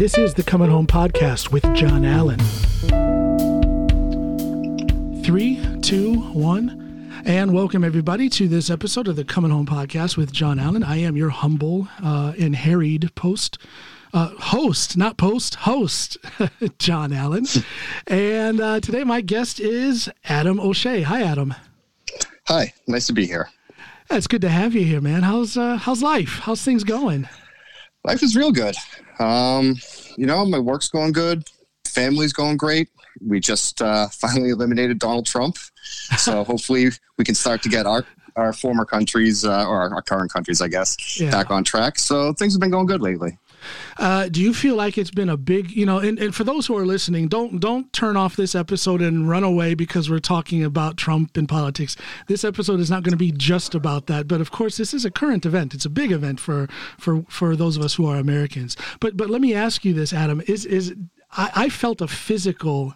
This is the Coming Home Podcast with John Allen. Three, two, one. And welcome everybody to this episode of the Coming Home Podcast with John Allen. I am your humble uh, and harried post uh, host, not post, host, John Allen. and uh, today my guest is Adam O'Shea. Hi, Adam. Hi, nice to be here. It's good to have you here, man. How's uh, how's life? How's things going? Life is real good. Um, you know, my work's going good. Family's going great. We just uh, finally eliminated Donald Trump, so hopefully we can start to get our our former countries uh, or our, current countries, I guess, yeah. back on track. So things have been going good lately. Uh, do you feel like it's been a big, you know, and, and for those who are listening, don't don't turn off this episode and run away because we're talking about Trump and politics. This episode is not going to be just about that, but of course, this is a current event. It's a big event for for for those of us who are Americans. But but let me ask you this, Adam: is is I, I felt a physical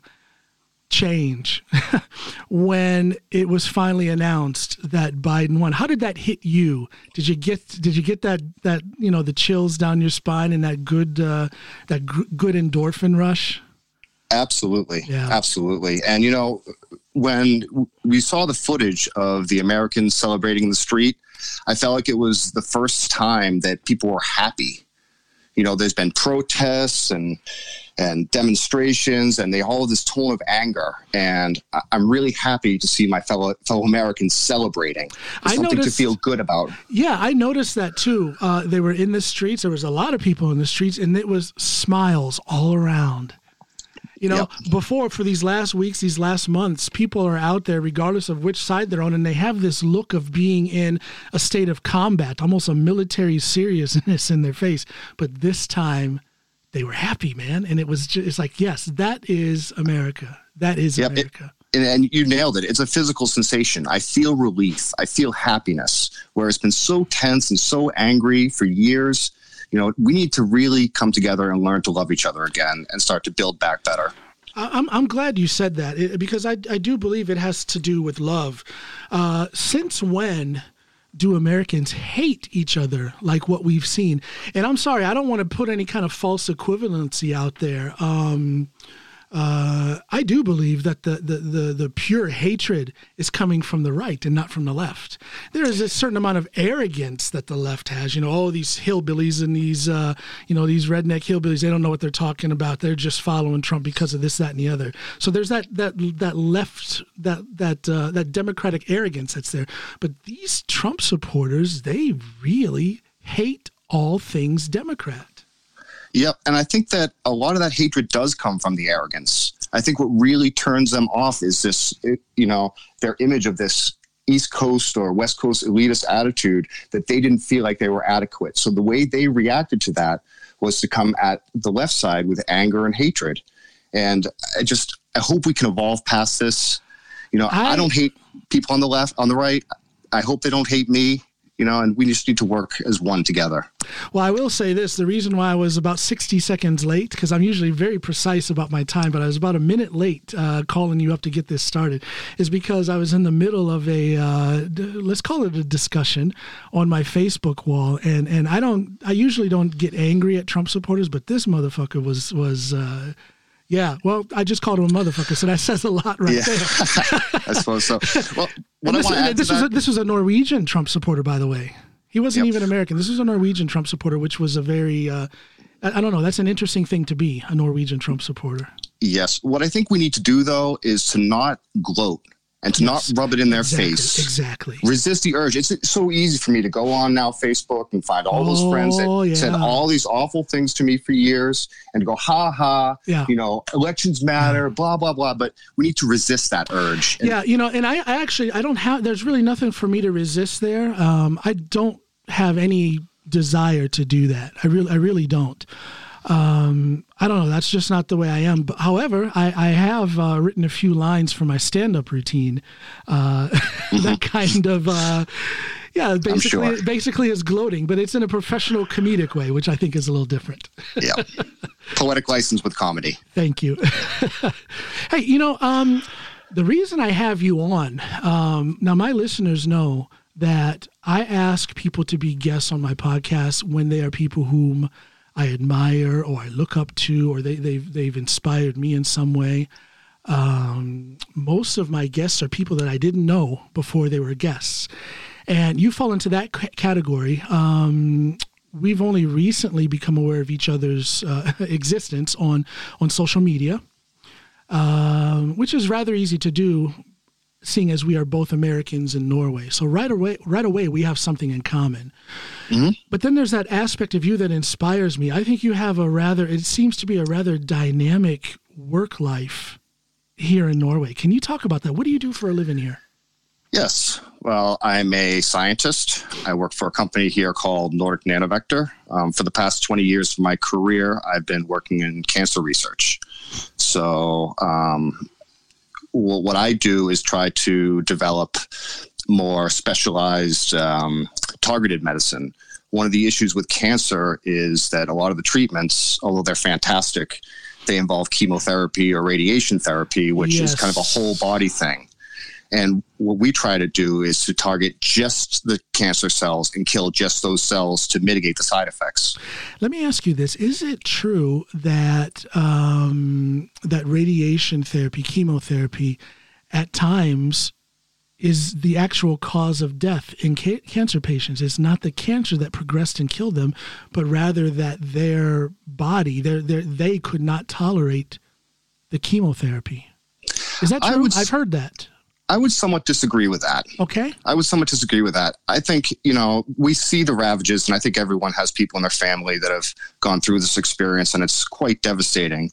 change when it was finally announced that Biden won. How did that hit you? Did you get did you get that that you know the chills down your spine and that good uh, that g- good endorphin rush? Absolutely, yeah. absolutely. And you know when we saw the footage of the Americans celebrating in the street, I felt like it was the first time that people were happy. You know, there's been protests and and demonstrations and they all this tone of anger. And i'm really happy to see my fellow fellow americans celebrating. I something noticed, to feel good about. Yeah i noticed that too. Uh, they were in the streets. There was a lot of people in the streets and it was smiles all around you know, yep. before for these last weeks, these last months, people are out there, regardless of which side they're on, and they have this look of being in a state of combat, almost a military seriousness in their face. But this time, they were happy, man. And it was just, it's like, yes, that is America. That is yep, America. It, and, and you nailed it. It's a physical sensation. I feel relief. I feel happiness. Where it's been so tense and so angry for years. You know, we need to really come together and learn to love each other again and start to build back better. I'm, I'm glad you said that because I, I do believe it has to do with love. Uh, since when do Americans hate each other like what we've seen? And I'm sorry, I don't want to put any kind of false equivalency out there. Um, uh, I do believe that the, the, the, the, pure hatred is coming from the right and not from the left. There is a certain amount of arrogance that the left has. You know, all these hillbillies and these, uh, you know, these redneck hillbillies, they don't know what they're talking about. They're just following Trump because of this, that, and the other. So there's that, that, that left, that, that, uh, that democratic arrogance that's there. But these Trump supporters, they really hate all things Democrat. Yep. And I think that a lot of that hatred does come from the arrogance. I think what really turns them off is this, you know, their image of this East Coast or West Coast elitist attitude that they didn't feel like they were adequate. So the way they reacted to that was to come at the left side with anger and hatred. And I just, I hope we can evolve past this. You know, I, I don't hate people on the left, on the right. I hope they don't hate me you know, and we just need to work as one together. Well, I will say this the reason why I was about 60 seconds late, because I'm usually very precise about my time, but I was about a minute late uh, calling you up to get this started, is because I was in the middle of a, uh, let's call it a discussion on my Facebook wall. And, and I don't, I usually don't get angry at Trump supporters, but this motherfucker was, was, uh, yeah, well, I just called him a motherfucker, so that says a lot right yeah. there. I suppose so. Well, what this, this was a, this was a Norwegian Trump supporter, by the way. He wasn't yep. even American. This was a Norwegian Trump supporter, which was a very, uh, I, I don't know, that's an interesting thing to be a Norwegian Trump supporter. Yes. What I think we need to do, though, is to not gloat and to yes, not rub it in their exactly, face. Exactly. Resist the urge. It's so easy for me to go on now Facebook and find all those friends that oh, yeah. said all these awful things to me for years and go, ha ha, yeah. you know, elections matter, yeah. blah, blah, blah. But we need to resist that urge. And, yeah, you know, and I, I, actually, I don't have, there's really nothing for me to resist there. Um, I don't have any desire to do that. I really, I really don't. Um, I don't know. That's just not the way I am. But however, I, I have uh, written a few lines for my stand-up routine. Uh, that kind of, uh, yeah, basically, sure. basically is gloating, but it's in a professional comedic way, which I think is a little different. yeah, poetic license with comedy. Thank you. hey, you know, um, the reason I have you on um, now, my listeners know that I ask people to be guests on my podcast when they are people whom I admire or I look up to or they, they've, they've inspired me in some way. Um, most of my guests are people that I didn't know before they were guests. And you fall into that c- category. Um, we've only recently become aware of each other's uh, existence on, on social media, um, which is rather easy to do seeing as we are both Americans in Norway. So right away, right away, we have something in common. Mm-hmm. But then there's that aspect of you that inspires me. I think you have a rather, it seems to be a rather dynamic work life here in Norway. Can you talk about that? What do you do for a living here? Yes. Well, I'm a scientist. I work for a company here called Nordic Nanovector. Um, for the past 20 years of my career, I've been working in cancer research. So, um, what I do is try to develop more specialized um, targeted medicine. One of the issues with cancer is that a lot of the treatments, although they're fantastic, they involve chemotherapy or radiation therapy, which yes. is kind of a whole body thing. And what we try to do is to target just the cancer cells and kill just those cells to mitigate the side effects. Let me ask you this: Is it true that um, that radiation therapy, chemotherapy, at times is the actual cause of death in ca- cancer patients. It's not the cancer that progressed and killed them, but rather that their body, their, their, they could not tolerate the chemotherapy. Is that true? Would, I've heard that. I would somewhat disagree with that. Okay. I would somewhat disagree with that. I think, you know, we see the ravages, and I think everyone has people in their family that have gone through this experience, and it's quite devastating.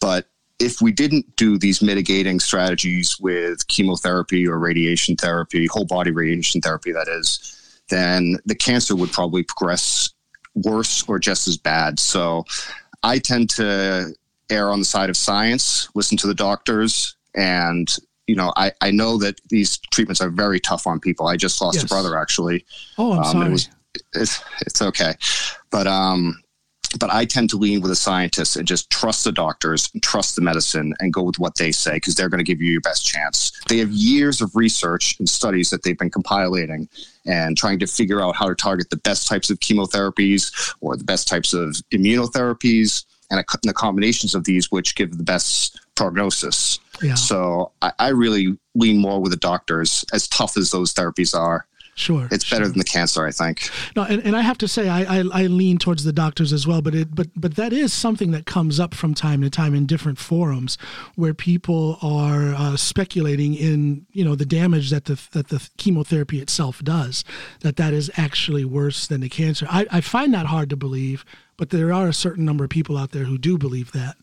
But if we didn't do these mitigating strategies with chemotherapy or radiation therapy, whole body radiation therapy, that is, then the cancer would probably progress worse or just as bad. So I tend to err on the side of science, listen to the doctors, and you know, I, I know that these treatments are very tough on people. I just lost yes. a brother actually. Oh, I'm um, sorry. It was, it's, it's okay. But, um, but I tend to lean with the scientists and just trust the doctors, and trust the medicine, and go with what they say because they're going to give you your best chance. They have years of research and studies that they've been compiling and trying to figure out how to target the best types of chemotherapies or the best types of immunotherapies and, a, and the combinations of these which give the best prognosis. Yeah. So I, I really lean more with the doctors, as tough as those therapies are. Sure, it's better than the cancer, I think. No, and, and I have to say, I, I, I lean towards the doctors as well, but it but but that is something that comes up from time to time in different forums where people are uh, speculating in you know the damage that the that the chemotherapy itself does, that that is actually worse than the cancer. I, I find that hard to believe, but there are a certain number of people out there who do believe that.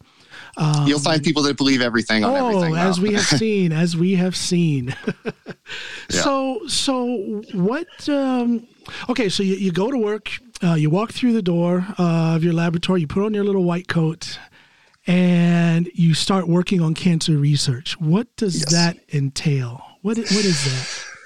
Um, You'll find people that believe everything on oh, everything. as we have seen, as we have seen. yeah. So, so what? Um, okay, so you, you go to work, uh, you walk through the door uh, of your laboratory, you put on your little white coat, and you start working on cancer research. What does yes. that entail? What what is that?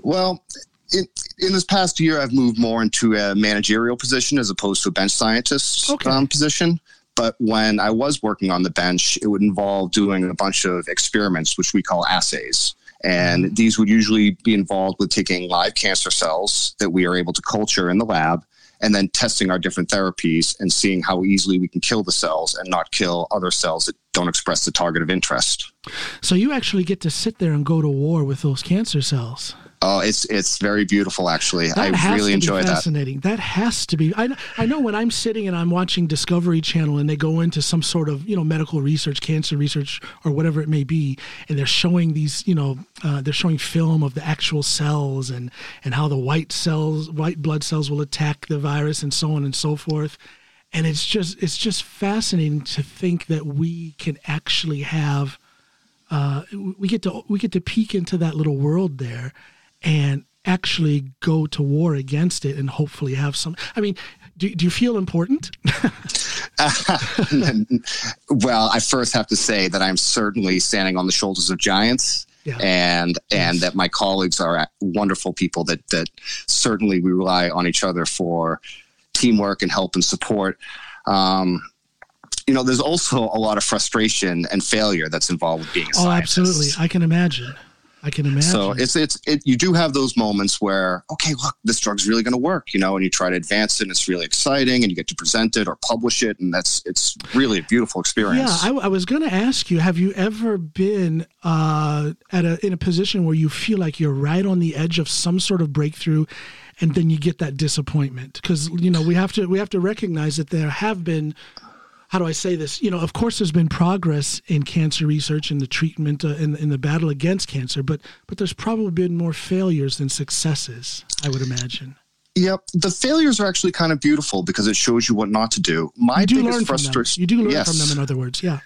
Well, in, in, this past year, I've moved more into a managerial position as opposed to a bench scientist okay. um, position. But when I was working on the bench, it would involve doing a bunch of experiments, which we call assays. And mm-hmm. these would usually be involved with taking live cancer cells that we are able to culture in the lab and then testing our different therapies and seeing how easily we can kill the cells and not kill other cells that don't express the target of interest. So you actually get to sit there and go to war with those cancer cells. Oh, it's it's very beautiful. Actually, that I really enjoy that. Fascinating. That has to be. I I know when I'm sitting and I'm watching Discovery Channel and they go into some sort of you know medical research, cancer research, or whatever it may be, and they're showing these you know uh, they're showing film of the actual cells and and how the white cells, white blood cells, will attack the virus and so on and so forth. And it's just it's just fascinating to think that we can actually have. Uh, we get to we get to peek into that little world there and actually go to war against it and hopefully have some. I mean, do, do you feel important? well, I first have to say that I'm certainly standing on the shoulders of giants. Yeah. And and yes. that my colleagues are wonderful people that that certainly we rely on each other for teamwork and help and support. Um, you know, there's also a lot of frustration and failure that's involved with being a oh, scientist. absolutely. I can imagine. I can imagine. So it's it's it, you do have those moments where okay, look, this drug's really going to work, you know, and you try to advance it, and it's really exciting, and you get to present it or publish it, and that's it's really a beautiful experience. Yeah, I, I was going to ask you: Have you ever been uh, at a in a position where you feel like you're right on the edge of some sort of breakthrough, and then you get that disappointment? Because you know we have to we have to recognize that there have been how do I say this? You know, of course, there's been progress in cancer research and the treatment uh, in, in the battle against cancer, but but there's probably been more failures than successes. I would imagine. Yep, the failures are actually kind of beautiful because it shows you what not to do. My you do biggest frustration. You do learn yes. from them. In other words, yeah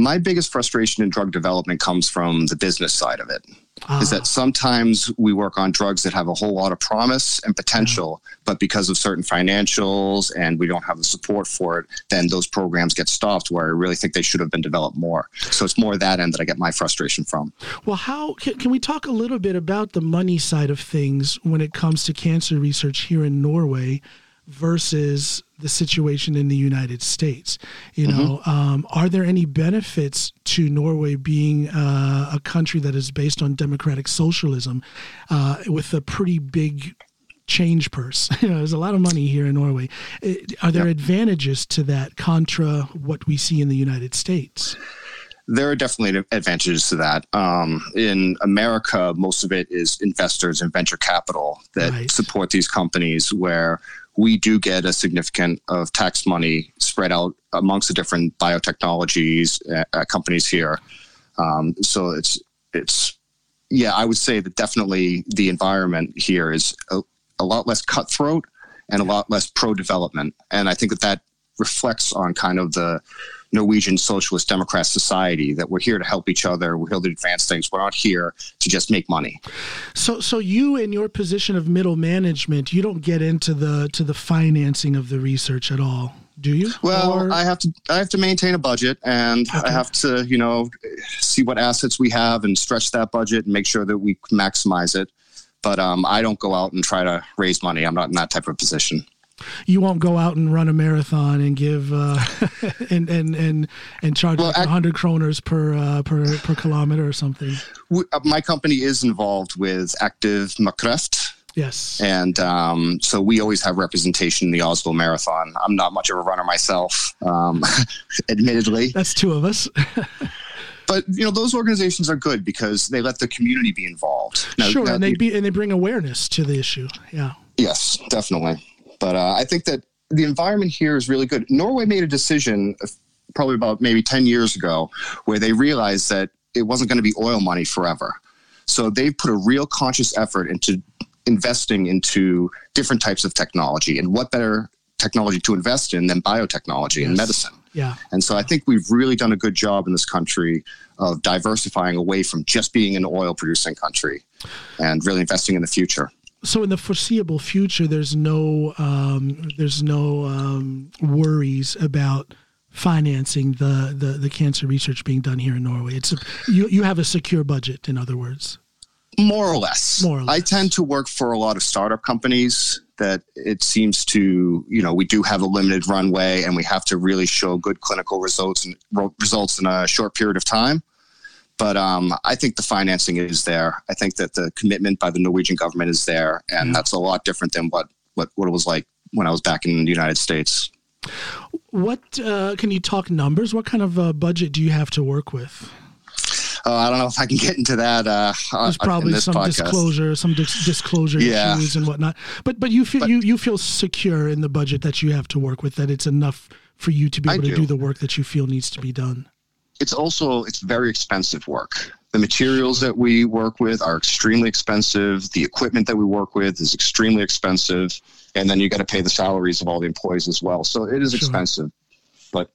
my biggest frustration in drug development comes from the business side of it. Ah. Is that sometimes we work on drugs that have a whole lot of promise and potential, yeah. but because of certain financials and we don't have the support for it, then those programs get stopped where I really think they should have been developed more. So it's more that end that I get my frustration from. Well, how can, can we talk a little bit about the money side of things when it comes to cancer research here in Norway? Versus the situation in the United States. You mm-hmm. know, um, are there any benefits to Norway being uh, a country that is based on democratic socialism uh, with a pretty big change purse? you know, there's a lot of money here in Norway. Are there yep. advantages to that contra what we see in the United States? there are definitely advantages to that. Um, in America, most of it is investors and venture capital that right. support these companies, where we do get a significant of tax money spread out amongst the different biotechnologies uh, uh, companies here. Um, so it's it's yeah, I would say that definitely the environment here is a, a lot less cutthroat and a lot less pro development, and I think that that reflects on kind of the Norwegian Socialist Democrat society that we're here to help each other. We're here to advance things. We're not here to just make money. So, so you in your position of middle management, you don't get into the to the financing of the research at all, do you? Well, or? I have to I have to maintain a budget, and okay. I have to you know see what assets we have and stretch that budget and make sure that we maximize it. But um, I don't go out and try to raise money. I'm not in that type of position you won't go out and run a marathon and give uh, and and and and charge well, like hundred kroners per uh, per per kilometer or something. We, uh, my company is involved with Aktiv mot kreft. Yes. And um, so we always have representation in the Oslo Marathon. I'm not much of a runner myself, um, admittedly. That's two of us. but you know those organizations are good because they let the community be involved. Now, sure, now, and they be and they bring awareness to the issue. Yeah. Yes, definitely. But uh, I think that the environment here is really good. Norway made a decision probably about maybe 10 years ago where they realized that it wasn't going to be oil money forever. So they've put a real conscious effort into investing into different types of technology. And what better technology to invest in than biotechnology yes. and medicine? Yeah. And so I think we've really done a good job in this country of diversifying away from just being an oil producing country and really investing in the future so in the foreseeable future, there's no um, there's no um, worries about financing the, the the cancer research being done here in Norway. It's a, you you have a secure budget, in other words. More or less. More or less. I tend to work for a lot of startup companies that it seems to you know we do have a limited runway and we have to really show good clinical results and results in a short period of time. But um, I think the financing is there. I think that the commitment by the Norwegian government is there, and yeah. that's a lot different than what, what what it was like when I was back in the United States. What uh, can you talk numbers? What kind of uh, budget do you have to work with? Uh, I don't know if I can get into that. Uh, There's probably some podcast. disclosure, some dis- disclosure yeah. issues and whatnot. But but you feel but, you you feel secure in the budget that you have to work with. That it's enough for you to be able I to do. do the work that you feel needs to be done it's also it's very expensive work. The materials that we work with are extremely expensive. The equipment that we work with is extremely expensive. And then you got to pay the salaries of all the employees as well. So it is sure. expensive but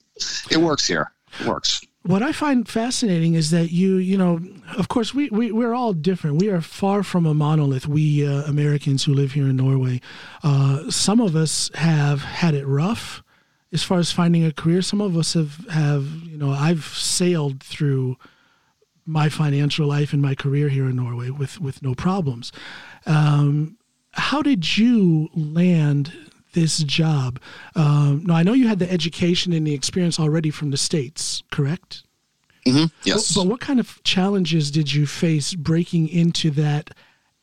it works here. It works. What I find fascinating is that you, you know, of course, we, we, we're all different. We are far from a monolith, we uh, Americans who live here in Norway. Uh, some of us have had it rough as far as finding a career, some of us have have you know I've sailed through my financial life and my career here in Norway with with no problems. Um, how did you land this job? Um, now I know you had the education and the experience already from the states, correct? Mm-hmm. Yes. But, but what kind of challenges did you face breaking into that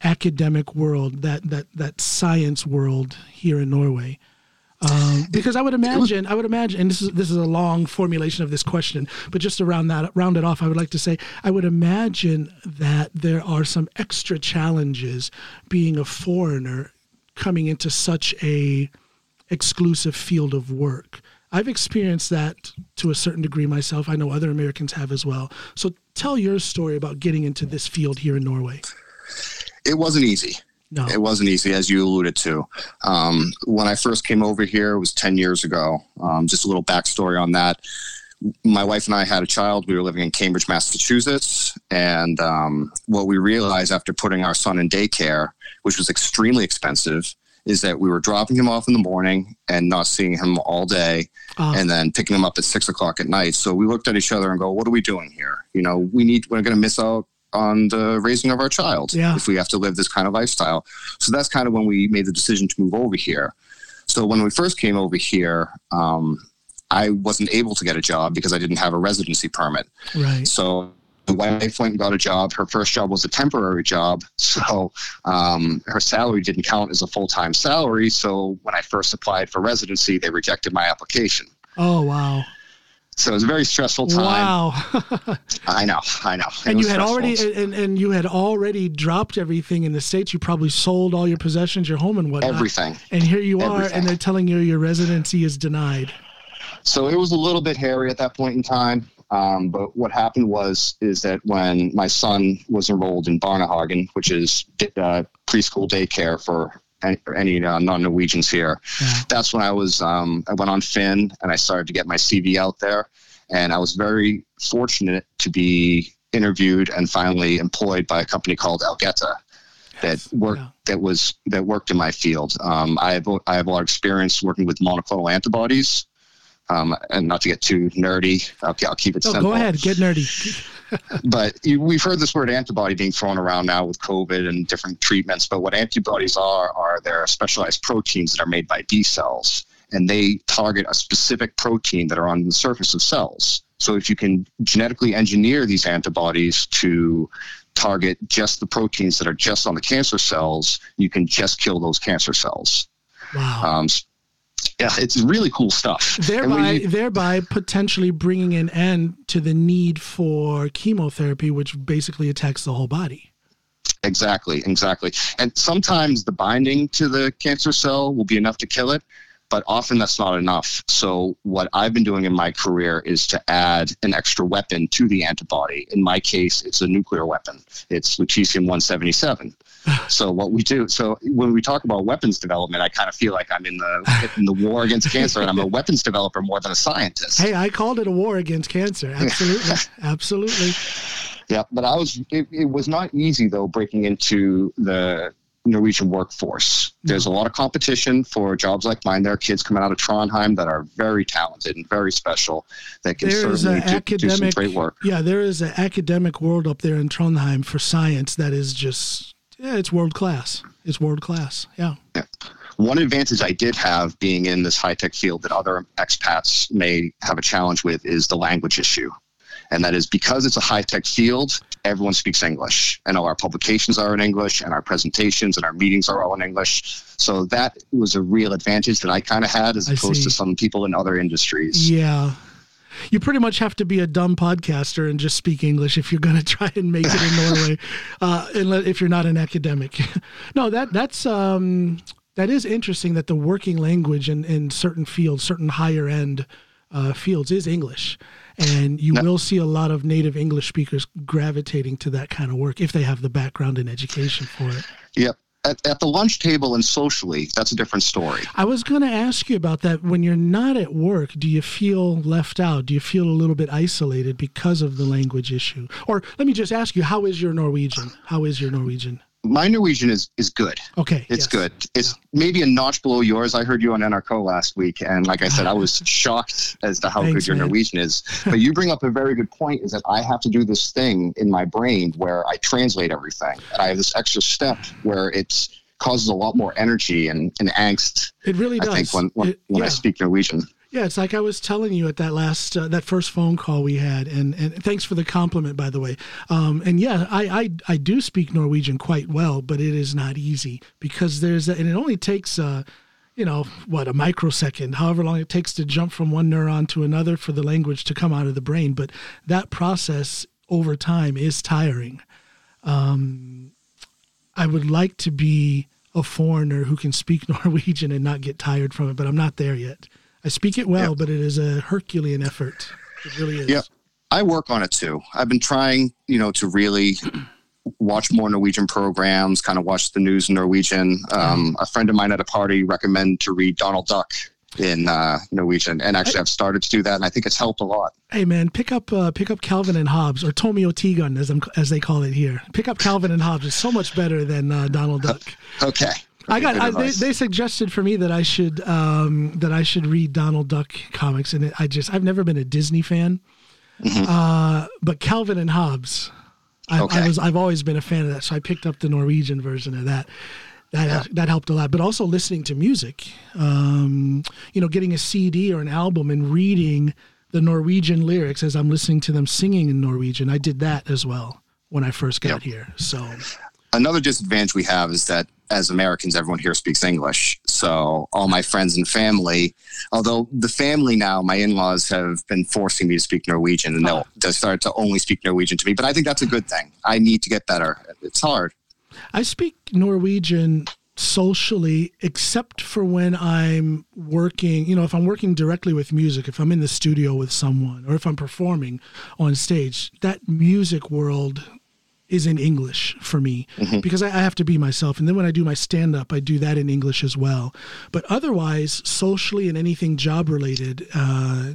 academic world, that that that science world here in Norway? Um, because I would imagine, I would imagine, and this is this is a long formulation of this question, but just to round that round it off, I would like to say, I would imagine that there are some extra challenges being a foreigner coming into such a exclusive field of work. I've experienced that to a certain degree myself. I know other Americans have as well. So tell your story about getting into this field here in Norway. It wasn't easy. No. It wasn't easy, as you alluded to. Um, when I first came over here, it was 10 years ago. Um, just a little backstory on that. My wife and I had a child. We were living in Cambridge, Massachusetts. And um, what we realized after putting our son in daycare, which was extremely expensive, is that we were dropping him off in the morning and not seeing him all day Uh, and then picking him up at six o'clock at night. So we looked at each other and go, what are we doing here? You know, we need, we're going to miss out on the raising of our child Yeah. if we have to live this kind of lifestyle. So that's kind of when we made the decision to move over here. So when we first came over here, um, I wasn't able to get a job because I didn't have a residency permit. right. So the wife went and got a job. Her first job was a temporary job. So um, her salary didn't count as a full time salary. So when I first applied for residency, they rejected my application. Oh wow. So it was a very stressful time. Wow. I know, I know. It and you had stressful. already and, and you had already dropped everything in the states. You probably sold all your possessions, your home and whatnot. everything. And here you are, Everything. and they're telling you your residency is denied. So it was a little bit hairy at that point in time. Um, but what happened was is that when my son was enrolled in Barnehagen, which is uh, preschool daycare for any, any uh, non-Norwegians here, Yeah. that's when I was um, I went on Finn and I started to get my CV out there, and I was very fortunate to be interviewed and finally employed by a company called Algeta that worked Yeah. that was that worked in my field. Um, I have I have a lot of experience working with monoclonal antibodies. Um, and not to get too nerdy, I'll, I'll keep it simple go ahead, get nerdy. But you, we've heard this word antibody being thrown around now with COVID and different treatments. But what antibodies are are they're specialized proteins that are made by B cells, and they target a specific protein that are on the surface of cells. So if you can genetically engineer these antibodies to target just the proteins that are just on the cancer cells, you can just kill those cancer cells. Wow. Um, yeah, it's really cool stuff. Thereby, you- thereby potentially bringing an end to the need for chemotherapy, which basically attacks the whole body. Exactly, exactly. And sometimes the binding to the cancer cell will be enough to kill it, but often that's not enough. So, what I've been doing in my career is to add an extra weapon to the antibody. In my case, it's a nuclear weapon, it's lutetium 177. So what we do, so when we talk about weapons development, I kind of feel like I'm in the in the war against cancer, and I'm a weapons developer more than a scientist. Hey, I called it a war against cancer. Absolutely. Absolutely. Yeah, but I was. It, it was not easy though breaking into the Norwegian workforce. There's a lot of competition for jobs like mine. There are kids coming out of Trondheim that are very talented and very special that can There certainly do, do some academic, great work. yeah, there is an academic world up there in Trondheim for science that is just, yeah, it's world class. It's world class. Yeah. One advantage I did have being in this high tech field that other expats may have a challenge with is the language issue. And that is because it's a high tech field, everyone speaks English. And all our publications are in English, and our presentations and our meetings are all in English. So that was a real advantage that I kind of had as I opposed see. to some people in other industries. Yeah. You pretty much have to be a dumb podcaster and just speak English if you're going to try and make it in Norway, uh, unless, if you're not an academic. no, that that's um, that is interesting that the working language in, in certain fields, certain higher end uh, fields, is English, and you will see a lot of native English speakers gravitating to that kind of work if they have the background and education for it. Yep. At, at the lunch table and socially, that's a different story. I was going to ask you about that. When you're not at work, do you feel left out? Do you feel a little bit isolated because of the language issue? Or let me just ask you, how is your Norwegian? How is your Norwegian? My Norwegian is, is good. Okay. It's yes. good. It's maybe a notch below yours. I heard you on NRK last week, and like I said, I was shocked as to how Thanks, good your man. Norwegian is. But you bring up a very good point: is that I have to do this thing in my brain where I translate everything, and I have this extra step where it causes a lot more energy and, and angst. It really I does. think when when, It- when I speak Norwegian. Yeah, it's like I was telling you at that last uh, that first phone call we had, and and thanks for the compliment, by the way. Um, and yeah, I, I I do speak Norwegian quite well, but it is not easy because there's a, and it only takes uh, you know what a microsecond, however long it takes to jump from one neuron to another for the language to come out of the brain. But that process over time is tiring. Um, I would like to be a foreigner who can speak Norwegian and not get tired from it, but I'm not there yet. I speak it well, but it is a Herculean effort. It really is. Yeah. I work on it too. I've been trying, you know, to really watch more Norwegian programs, kind of watch the news in Norwegian. Um, a friend of mine at a party recommended to read Donald Duck in uh, Norwegian, and actually I've started to do that, and I think it's helped a lot. Hey man, pick up uh, pick up Calvin and Hobbes or Tommy og Tigern as I'm, as they call it here. Pick up Calvin and Hobbes. It's so much better than uh, Donald Duck. Okay. I got. I, they, they suggested for me that I should um, that I should read Donald Duck comics, and it, I just I've never been a Disney fan, mm-hmm. uh, but Calvin and Hobbes, I, okay. I, was I've always been a fan of that, so I picked up the Norwegian version of that. That yeah. that helped a lot, but also listening to music, um, you know, getting a CD or an album and reading the Norwegian lyrics as I'm listening to them singing in Norwegian. I did that as well when I first got yep. here. So another disadvantage we have is that as Americans, everyone here speaks English. So all my friends and family, although the family now, my in-laws have been forcing me to speak Norwegian, and they'll, they'll start to only speak Norwegian to me. But I think that's a good thing. I need to get better. It's hard. I speak Norwegian socially, except for when I'm working, you know, if I'm working directly with music, if I'm in the studio with someone, or if I'm performing on stage, that music world is in English for me mm-hmm. because I, I, have to be myself. And then when I do my stand up, I do that in English as well. But otherwise, socially and anything job related, uh,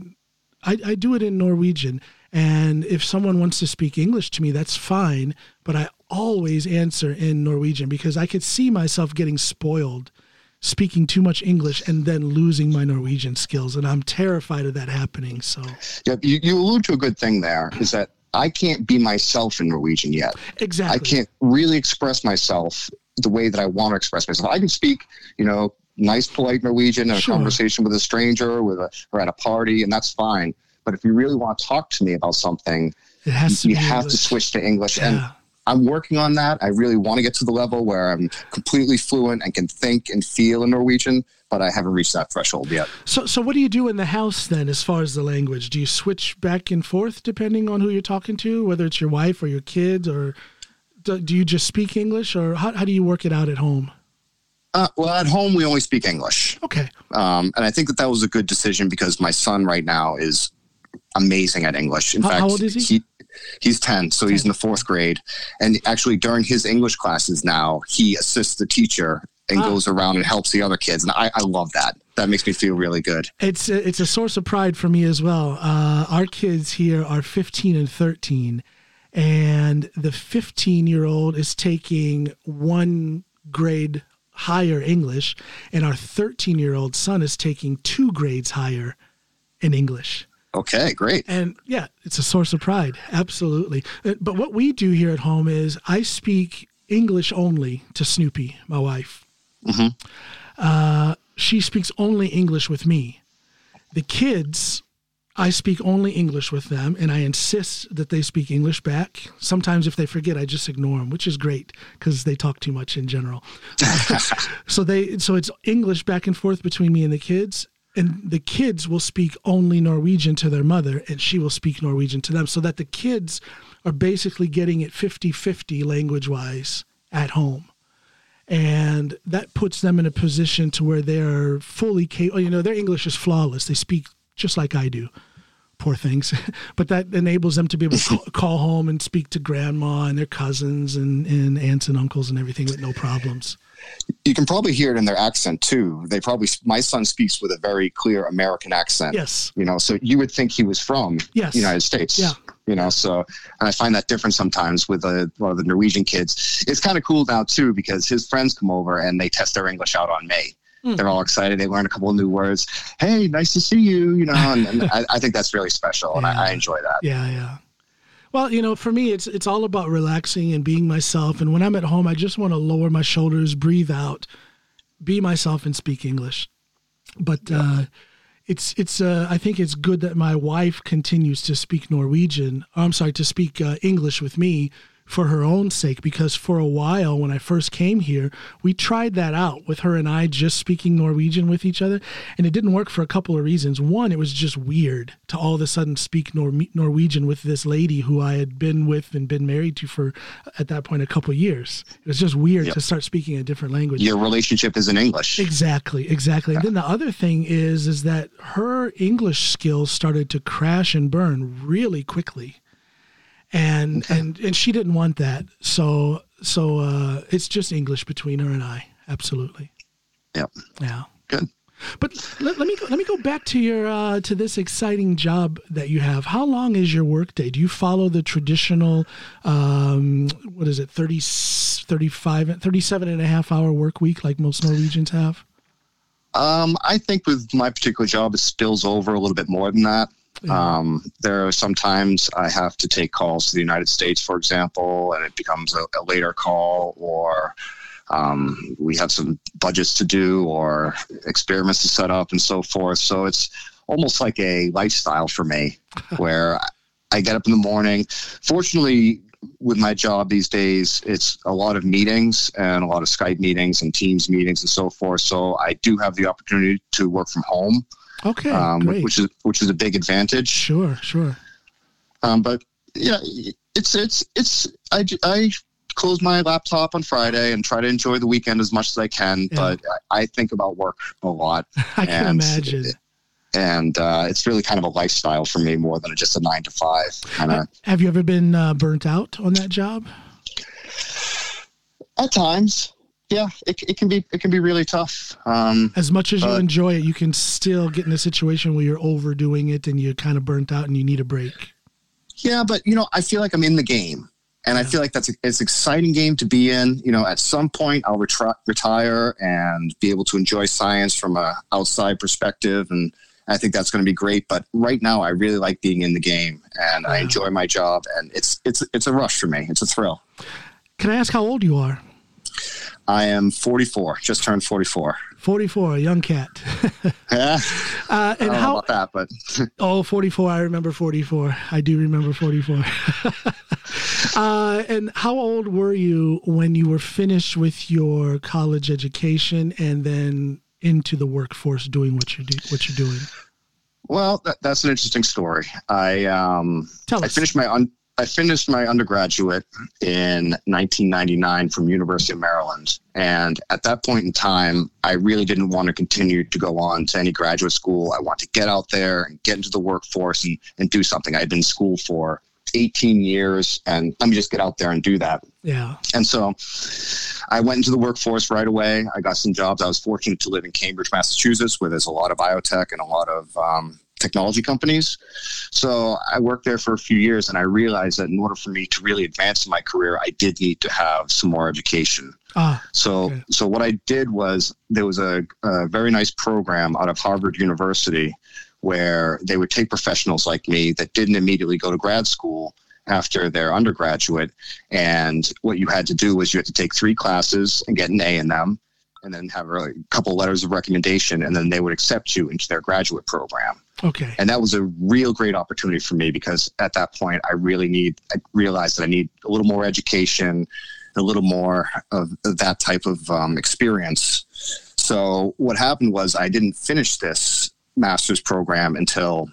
I, I do it in Norwegian. And if someone wants to speak English to me, that's fine. But I always answer in Norwegian because I could see myself getting spoiled speaking too much English and then losing my Norwegian skills. And I'm terrified of that happening. So, yeah, you, you allude to a good thing there is that I can't be myself in Norwegian yet. Exactly. I can't really express myself the way that I want to express myself. I can speak, you know, nice, polite Norwegian in a sure. conversation with a stranger, with a, or at a party, and that's fine. But if you really want to talk to me about something, it has to you have English. to switch to English. Yeah. And I'm working on that. I really want to get to the level where I'm completely fluent and can think and feel in Norwegian but I haven't reached that threshold yet. So, so what do you do in the house then, as far as the language? Do you switch back and forth depending on who you're talking to, whether it's your wife or your kids, or do, do you just speak English, or how, how do you work it out at home? Uh, well, at home we only speak English. Okay. Um, and I think that that was a good decision because my son right now is amazing at English. In how, fact, how old is he? he he's 10 so 10. he's in the fourth grade and actually during his english classes now he assists the teacher and ah. goes around and helps the other kids. And I, I love that. That makes me feel really good. It's a, it's a source of pride for me as well. Uh, our kids here are 15 and 13, and the 15 year old is taking one grade higher English, and our 13 year old son is taking two grades higher in English. Okay, great. And yeah, it's a source of pride. Absolutely. Uh, but what we do here at home is I speak English only to Snoopy, my wife. Mm-hmm. Uh, she speaks only English with me. The kids, I speak only English with them, and I insist that they speak English back. Sometimes, if they forget, I just ignore them, which is great because they talk too much in general. so they, so it's English back and forth between me and the kids, and the kids will speak only Norwegian to their mother, and she will speak Norwegian to them, so that the kids are basically getting it 50 50 language wise at home and that puts them in a position to where they're fully capable. Oh, you know, their English is flawless. They speak just like I do. Poor things, but that enables them to be able to call home and speak to grandma and their cousins and, and aunts and uncles and everything with no problems you can probably hear it in their accent too. They probably my son speaks with a very clear American accent. Yes. You know, so you would think he was from yes. the United States. Yeah. You know, so and I find that different sometimes with a lot of the Norwegian kids. It's kind of cool now too because his friends come over and they test their English out on me. Mm. They're all excited. They learn a couple of new words. Hey, nice to see you. You know, and, and I, I, think that's really special, yeah. and I, I enjoy that. Yeah, yeah. Well, you know, for me, it's it's all about relaxing and being myself. And when I'm at home, I just want to lower my shoulders, breathe out, be myself, and speak English. But uh, it's it's uh, I think it's good that my wife continues to speak Norwegian. I'm sorry to speak uh, English with me for her own sake because for a while when I first came here, we tried that out with her and I just speaking Norwegian with each other, and it didn't work for a couple of reasons. One, it was just weird to all of a sudden speak Nor- Norwegian with this lady who I had been with and been married to for at that point a couple of years. It was just weird yep. to start speaking a different language. Your relationship is in English. Exactly, exactly. Yeah. And then the other thing is is that her English skills started to crash and burn really quickly and and and she didn't want that. So so uh, it's just English between her and I. Absolutely. Yep. Yeah. Good. But let, let me go, let me go back to your uh, to this exciting job that you have. How long is your workday? Do you follow the traditional um, what is it 30 35 37 and a half hour work week like most Norwegians have? Um, I think with my particular job, it spills over a little bit more than that. Um, there are sometimes I have to take calls to the United States, for example, and it becomes a, a later call, or um, we have some budgets to do, or experiments to set up, and so forth. So it's almost like a lifestyle for me, where I get up in the morning. Fortunately, with my job these days, it's a lot of meetings and a lot of Skype meetings and Teams meetings and so forth. So I do have the opportunity to work from home. Okay, um, which is which is a big advantage. Sure, sure. Um, but yeah, it's it's it's I I close my laptop on Friday and try to enjoy the weekend as much as I can. Yeah. But I, I, think about work a lot. I can imagine. and uh, it's really kind of a lifestyle for me more than just a nine to five kind of. Have you ever been uh, burnt out on that job? At times, yeah, it, it can be it can be really tough. Um, as much as you enjoy it, you can still get in a situation where you're overdoing it and you're kind of burnt out and you need a break. Yeah, but you know, I feel like I'm in the game, and yeah. I feel like that's a, it's an exciting game to be in. You know, at some point I'll retri- retire and be able to enjoy science from a outside perspective, and I think that's going to be great. But right now, I really like being in the game, and. I enjoy my job, and it's it's it's a rush for me. It's a thrill. Can I ask how old you are? I am 44, just turned 44. 44, a young cat. yeah. Uh, and how about that, but oh, 44. I remember 44. I do remember 44. uh, and how old were you when you were finished with your college education and then into the workforce doing what you do, what you're doing? Well, that, that's an interesting story. I um, Tell I finished my un- I finished my undergraduate in 1999 from University of Maryland, and at that point in time, I really didn't want to continue to go on to any graduate school. I want to get out there and get into the workforce and, and do something. I had been in school for 18 years, and let me just get out there and do that. Yeah. And so I went into the workforce right away. I got some jobs. I was fortunate to live in Cambridge, Massachusetts, where there's a lot of biotech and a lot of um, technology companies. So I worked there for a few years and I realized that in order for me to really advance in my career, I did need to have some more education. Ah, so, okay. so what I did was there was a, a very nice program out of Harvard University where they would take professionals like me that didn't immediately go to grad school after their undergraduate. And what you had to do was you had to take three classes and get an A in them and then have a couple letters of recommendation, and then they would accept you into their graduate program. Okay. And that was a real great opportunity for me because at that point, I really need, I realized that I need a little more education, a little more of that type of um, experience. So what happened was I didn't finish this master's program until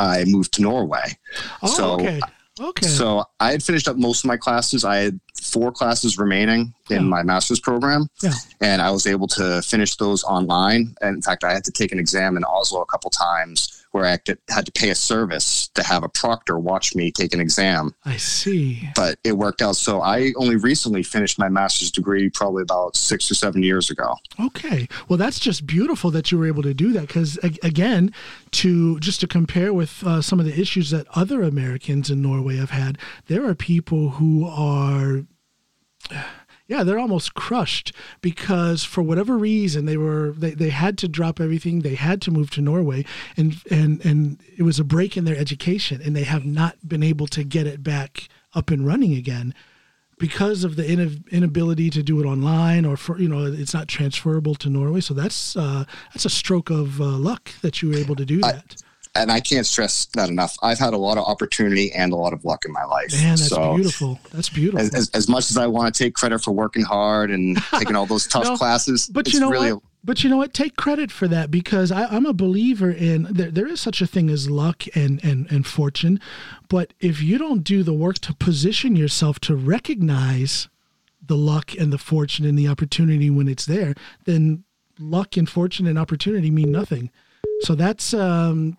I moved to Norway. Oh, so, okay. Okay. So I had finished up most of my classes. I had four classes remaining in yeah. my master's program. Yeah. And I was able to finish those online. And in fact, I had to take an exam in Oslo a couple times had to pay a service to have a proctor watch me take an exam. I see. But it worked out. So I only recently finished my master's degree probably about six or seven years ago. Okay. Well, that's just beautiful that you were able to do that because, again, to just to compare with uh, some of the issues that other Americans in Norway have had, there are people who are yeah, they're almost crushed because for whatever reason they were they, they had to drop everything. They had to move to Norway and and and it was a break in their education and they have not been able to get it back up and running again because of the in- inability to do it online or for you know it's not transferable to Norway. So that's uh, that's a stroke of uh, luck that you were able to do that. I, and I can't stress that enough. I've had a lot of opportunity and a lot of luck in my life. Man, that's so beautiful. That's beautiful. As, as, as, much as I want to take credit for working hard and taking all those tough no, classes, but you know really what? but you know what? Take credit for that because I, am a believer in there. There is such a thing as luck and, and and fortune, but if you don't do the work to position yourself to recognize the luck and the fortune and the opportunity when it's there, then luck and fortune and opportunity mean nothing. So that's um,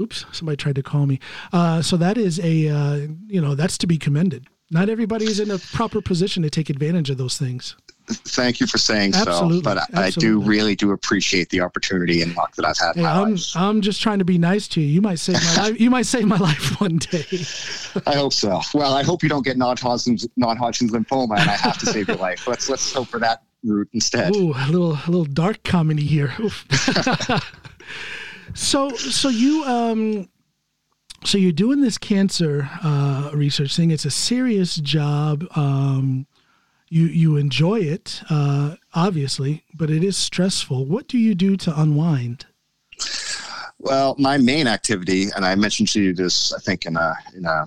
oops, somebody tried to call me. Uh, so that is a, uh, you know, that's to be commended. Not everybody is in a proper position to take advantage of those things. Thank you for saying Absolutely. so, but I, I, do really do appreciate the opportunity and luck that I've had. Hey, I'm life. I'm just trying to be nice to you. You might save my life. You might save my life one day. I hope so. Well, I hope you don't get non-Hodgkin's non-Hodgkin's lymphoma, and I have to save your life. Let's let's hope for that route instead. Ooh, a little a little dark comedy here. So, so you, um, so you're doing this cancer uh, research thing. It's a serious job. Um, you you enjoy it, uh, obviously, but it is stressful. What do you do to unwind? Well, my main activity, and I mentioned to you this, I think in a in a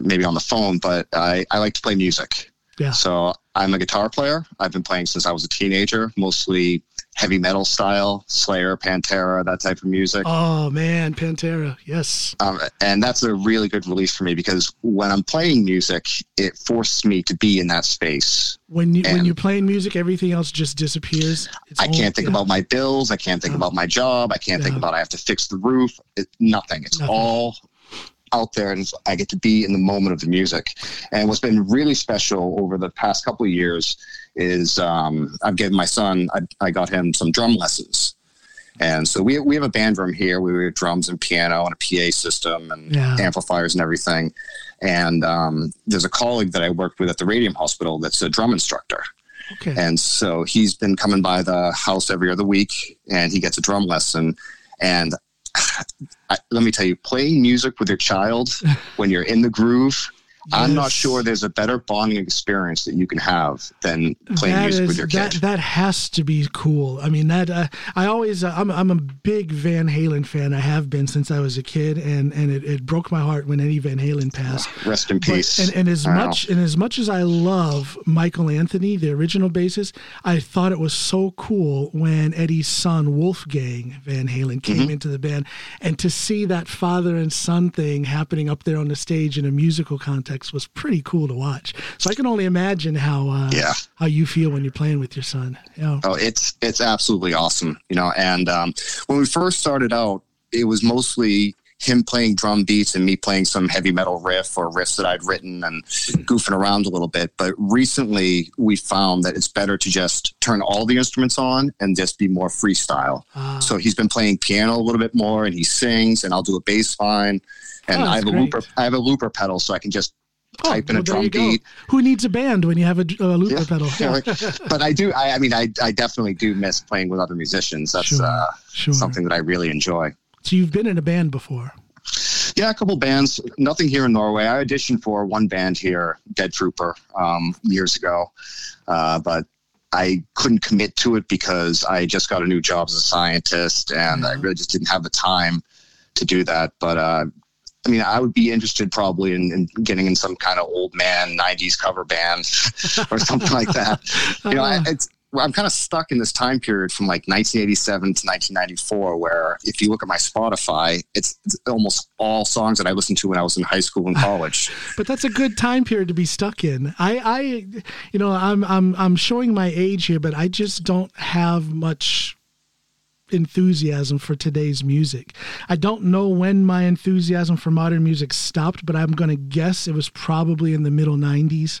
maybe on the phone, but I, I like to play music. Yeah. So I'm a guitar player. I've been playing since I was a teenager, mostly heavy metal style, Slayer, Pantera, that type of music. Oh man, Pantera, yes. Um, and that's a really good release for me because when I'm playing music, it forces me to be in that space. When you and when you're playing music, everything else just disappears. It's I can't think yeah. about my bills. I can't think about my job. I can't think about I have to fix the roof. It, nothing. It's nothing. all out there and I get to be in the moment of the music. And what's been really special over the past couple of years is um, I've given my son, I, I, got him some drum lessons. And so we, we have a band room here. We have drums and piano and a PA system and yeah. amplifiers and everything. And um, there's a colleague that I worked with at the Radium Hospital that's a drum instructor. Okay. And so he's been coming by the house every other week and he gets a drum lesson. And I, let me tell you, playing music with your child when you're in the groove Yes. I'm not sure there's a better bonding experience that you can have than playing that music is, with your kid. That, that has to be cool. I mean, that uh, I always uh, I'm I'm a big Van Halen fan. I have been since I was a kid, and and it, it broke my heart when Eddie Van Halen passed. Rest in peace. But, and, and as much and as much as I love Michael Anthony, the original bassist, I thought it was so cool when Eddie's son Wolfgang Van Halen came mm-hmm. into the band, and to see that father and son thing happening up there on the stage in a musical context was pretty cool to watch. So I can only imagine how uh, yeah how you feel when you're playing with your son. Yeah. Oh, it's it's absolutely awesome, you know. And um, when we first started out, it was mostly him playing drum beats and me playing some heavy metal riff or riffs that I'd written and goofing around a little bit. But recently we found that it's better to just turn all the instruments on and just be more freestyle. Ah. So he's been playing piano a little bit more and he sings and I'll do a bass line. And oh, I have great. a looper I have a looper pedal so I can just oh, type in well, a drum beat. Who needs a band when you have a, a looper yeah. pedal? Yeah. but I do. I, I, mean, I, I definitely do miss playing with other musicians. That's sure. Uh, sure. something that I really enjoy. So you've been in a band before. Yeah, a couple bands. Nothing here in Norway. I auditioned for one band here, Dead Trooper, um, years ago, uh, but I couldn't commit to it because I just got a new job as a scientist, and yeah. I really just didn't have the time to do that. But uh, I mean, I would be interested probably in, in, getting in some kind of old man '90s cover band or something like that. You know, I, it's I'm kind of stuck in this time period from like 1987 to 1994, where if you look at my Spotify, it's, it's almost all songs that I listened to when I was in high school and college. but that's a good time period to be stuck in. I, I, you know, I'm I'm I'm showing my age here, but I just don't have much enthusiasm for today's music. I don't know when my enthusiasm for modern music stopped, but I'm going to guess it was probably in the middle 90s.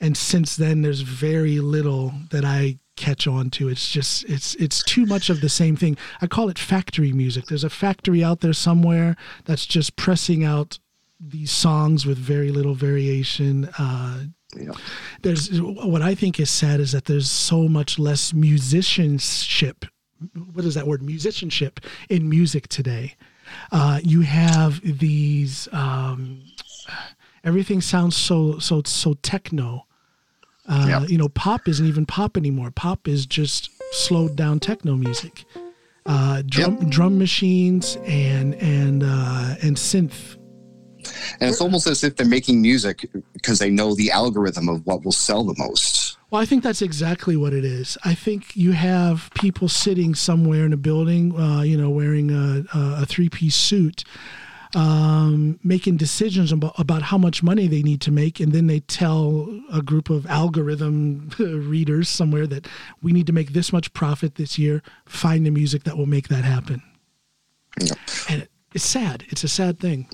And since then there's very little that I catch on to. It's just it's it's too much of the same thing. I call it factory music. There's a factory out there somewhere that's just pressing out these songs with very little variation. Uh, yeah. There's what I think is sad is that there's so much less musicianship what is that word musicianship in music today uh, you have these um, Everything sounds so so so techno. Uh, Yeah. You know, pop isn't even pop anymore. Pop is just slowed down techno music. Uh, drum drum machines and and uh, and synth. And it's almost as if they're making music because they know the algorithm of what will sell the most. Well, I think that's exactly what it is. I think you have people sitting somewhere in a building, uh, you know, wearing a, a, three piece suit, um, making decisions about, about how much money they need to make. And then they tell a group of algorithm readers somewhere that we need to make this much profit this year. Find the music that will make that happen. Yep. And it, it's sad. It's a sad thing.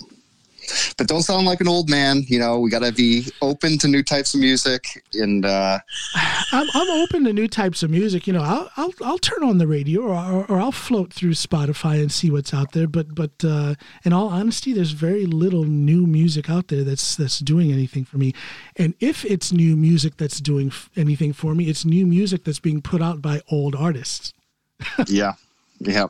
But don't sound like an old man. You know, we got to be open to new types of music. And uh, I'm, I'm open to new types of music. You know, I'll I'll, I'll turn on the radio or, or, or I'll float through Spotify and see what's out there. But but uh, in all honesty, there's very little new music out there that's that's doing anything for me. And if it's new music that's doing f- anything for me, it's new music that's being put out by old artists. yeah. Yeah.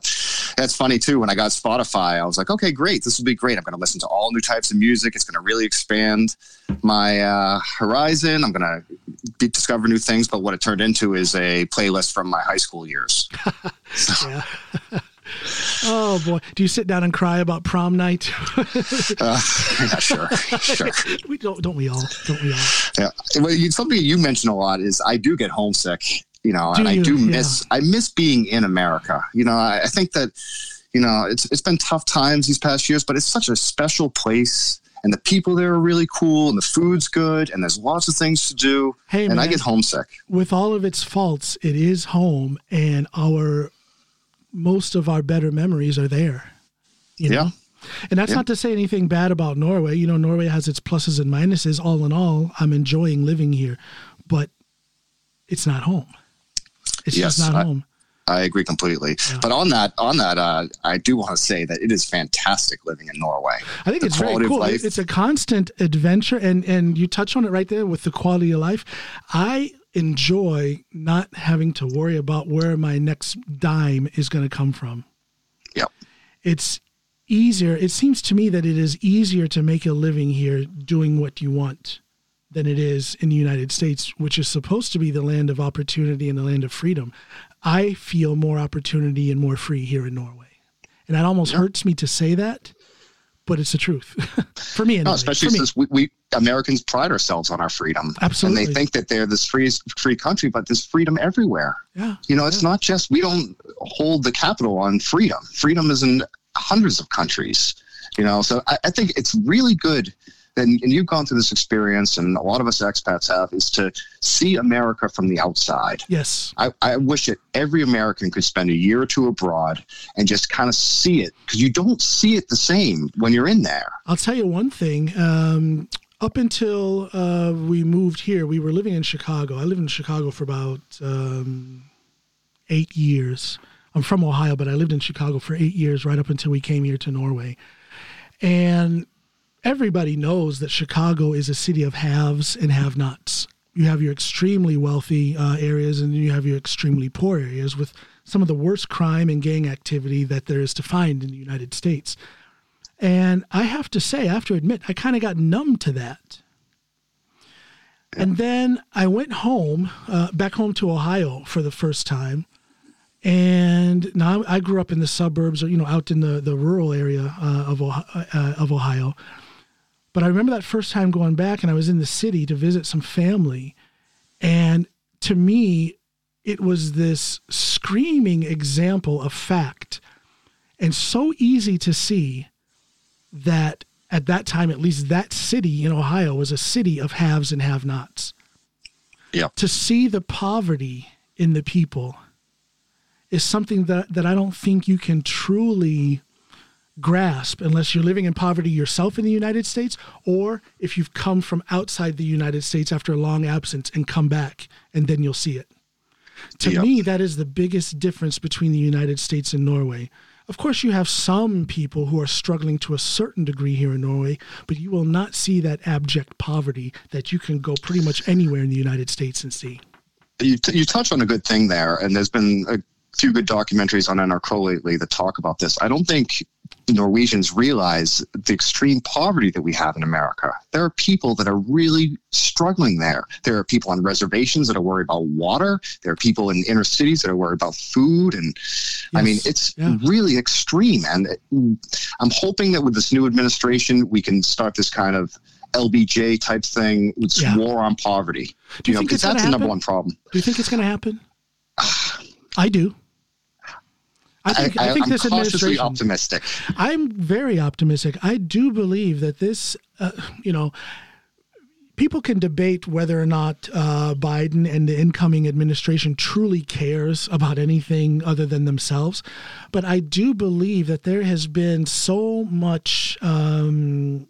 That's funny too. When I got Spotify, I was like, okay, great. This will be great. I'm going to listen to all new types of music. It's going to really expand my uh, horizon. I'm going to discover new things. But what it turned into is a playlist from my high school years. Oh boy, do you sit down and cry about prom night? Uh, yeah, sure. Sure. we don't don't we all? Don't we all? Yeah. Well, you, something you mention a lot is I do get homesick, you know, Do and I you? do Yeah. miss, I miss being in America. You know, I, I think that, you know, it's, it's been tough times these past years, but it's such a special place and the people there are really cool and the food's good and there's lots of things to do. Hey, and I get homesick. with all of its faults, it is home, and our most of our better memories are there. You know? Yeah. And that's Yeah. not to say anything bad about Norway. You know, Norway has its pluses and minuses. All in all, I'm enjoying living here, but it's not home. It's Yes, just not I- home. I agree completely. But on that, on that, uh, I do want to say that it is fantastic living in Norway. I think the it's very cool. life- It's a constant adventure, and and you touch on it right there with the quality of life. I enjoy not having to worry about where my next dime is going to come from. Yep. It's easier. It seems to me that it is easier to make a living here doing what you want than it is in the United States, which is supposed to be the land of opportunity and the land of freedom. I feel more opportunity and more free here in Norway. And that almost hurts me to say that, but it's the truth. For me, anyway. No, especially For me. since we, we Americans pride ourselves on our freedom. Absolutely. And they think that they're this free, free country, but there's freedom everywhere. Yeah. You know, it's not just, we don't hold the capital on freedom. Freedom is in hundreds of countries, you know, so I, I think it's really good. And, and you've gone through this experience, and a lot of us expats have, is to see America from the outside. Yes. I, I wish that every American could spend a year or two abroad and just kind of see it because you don't see it the same when you're in there. I'll tell you one thing. Um, up until uh, we moved here, we were living in Chicago. I lived in Chicago for about um, eight years. I'm from Ohio, but I lived in Chicago for eight years, right up until we came here to Norway. And everybody knows that Chicago is a city of haves and have nots. You have your extremely wealthy uh, areas, and you have your extremely poor areas with some of the worst crime and gang activity that there is to find in the United States. And I have to say, I have to admit, I kind of got numb to that. And then I went home, uh, back home to Ohio for the first time. And now I grew up in the suburbs, or you know, out in the, the rural area uh, of Ohio, uh, of Ohio. But I remember that first time going back, and I was in the city to visit some family, and to me, it was this screaming example of fact, and so easy to see that at that time, at least that city in Ohio was a city of haves and have nots. Yeah. To see the poverty in the people is something that, that I don't think you can truly grasp unless you're living in poverty yourself in the United States or if you've come from outside the United States after a long absence and come back and then you'll see it. To Yeah. me, that is the biggest difference between the United States and Norway. Of course, you have some people who are struggling to a certain degree here in Norway, but you will not see that abject poverty that you can go pretty much anywhere in the United States and see. you, t- you touched on a good thing there, and there's been a few good documentaries on NRK lately that talk about this. I don't think Norwegians realize the extreme poverty that we have in America. There are people that are really struggling there. There are people on reservations that are worried about water. There are people in inner cities that are worried about food. And yes. I mean, it's yeah. really extreme. And mm, I'm hoping that with this new administration, we can start this kind of LBJ type thing, with yeah. war on poverty. Do you, you know, because that's the number one problem. Do you think it's going to happen? I do. I think, I, I think I'm this administration. optimistic. I'm very optimistic. I do believe that this, uh, you know, people can debate whether or not uh, Biden and the incoming administration truly cares about anything other than themselves. But I do believe that there has been so much um,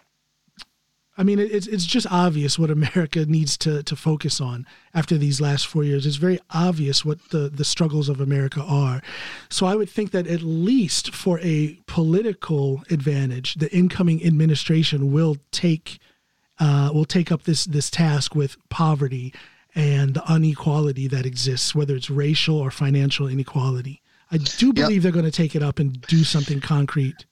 I mean, it's it's just obvious what America needs to to focus on after these last four years. It's very obvious what the the struggles of America are. So I would think that at least for a political advantage, the incoming administration will take uh, will take up this this task with poverty and the inequality that exists, whether it's racial or financial inequality. I do believe yep. they're going to take it up and do something concrete.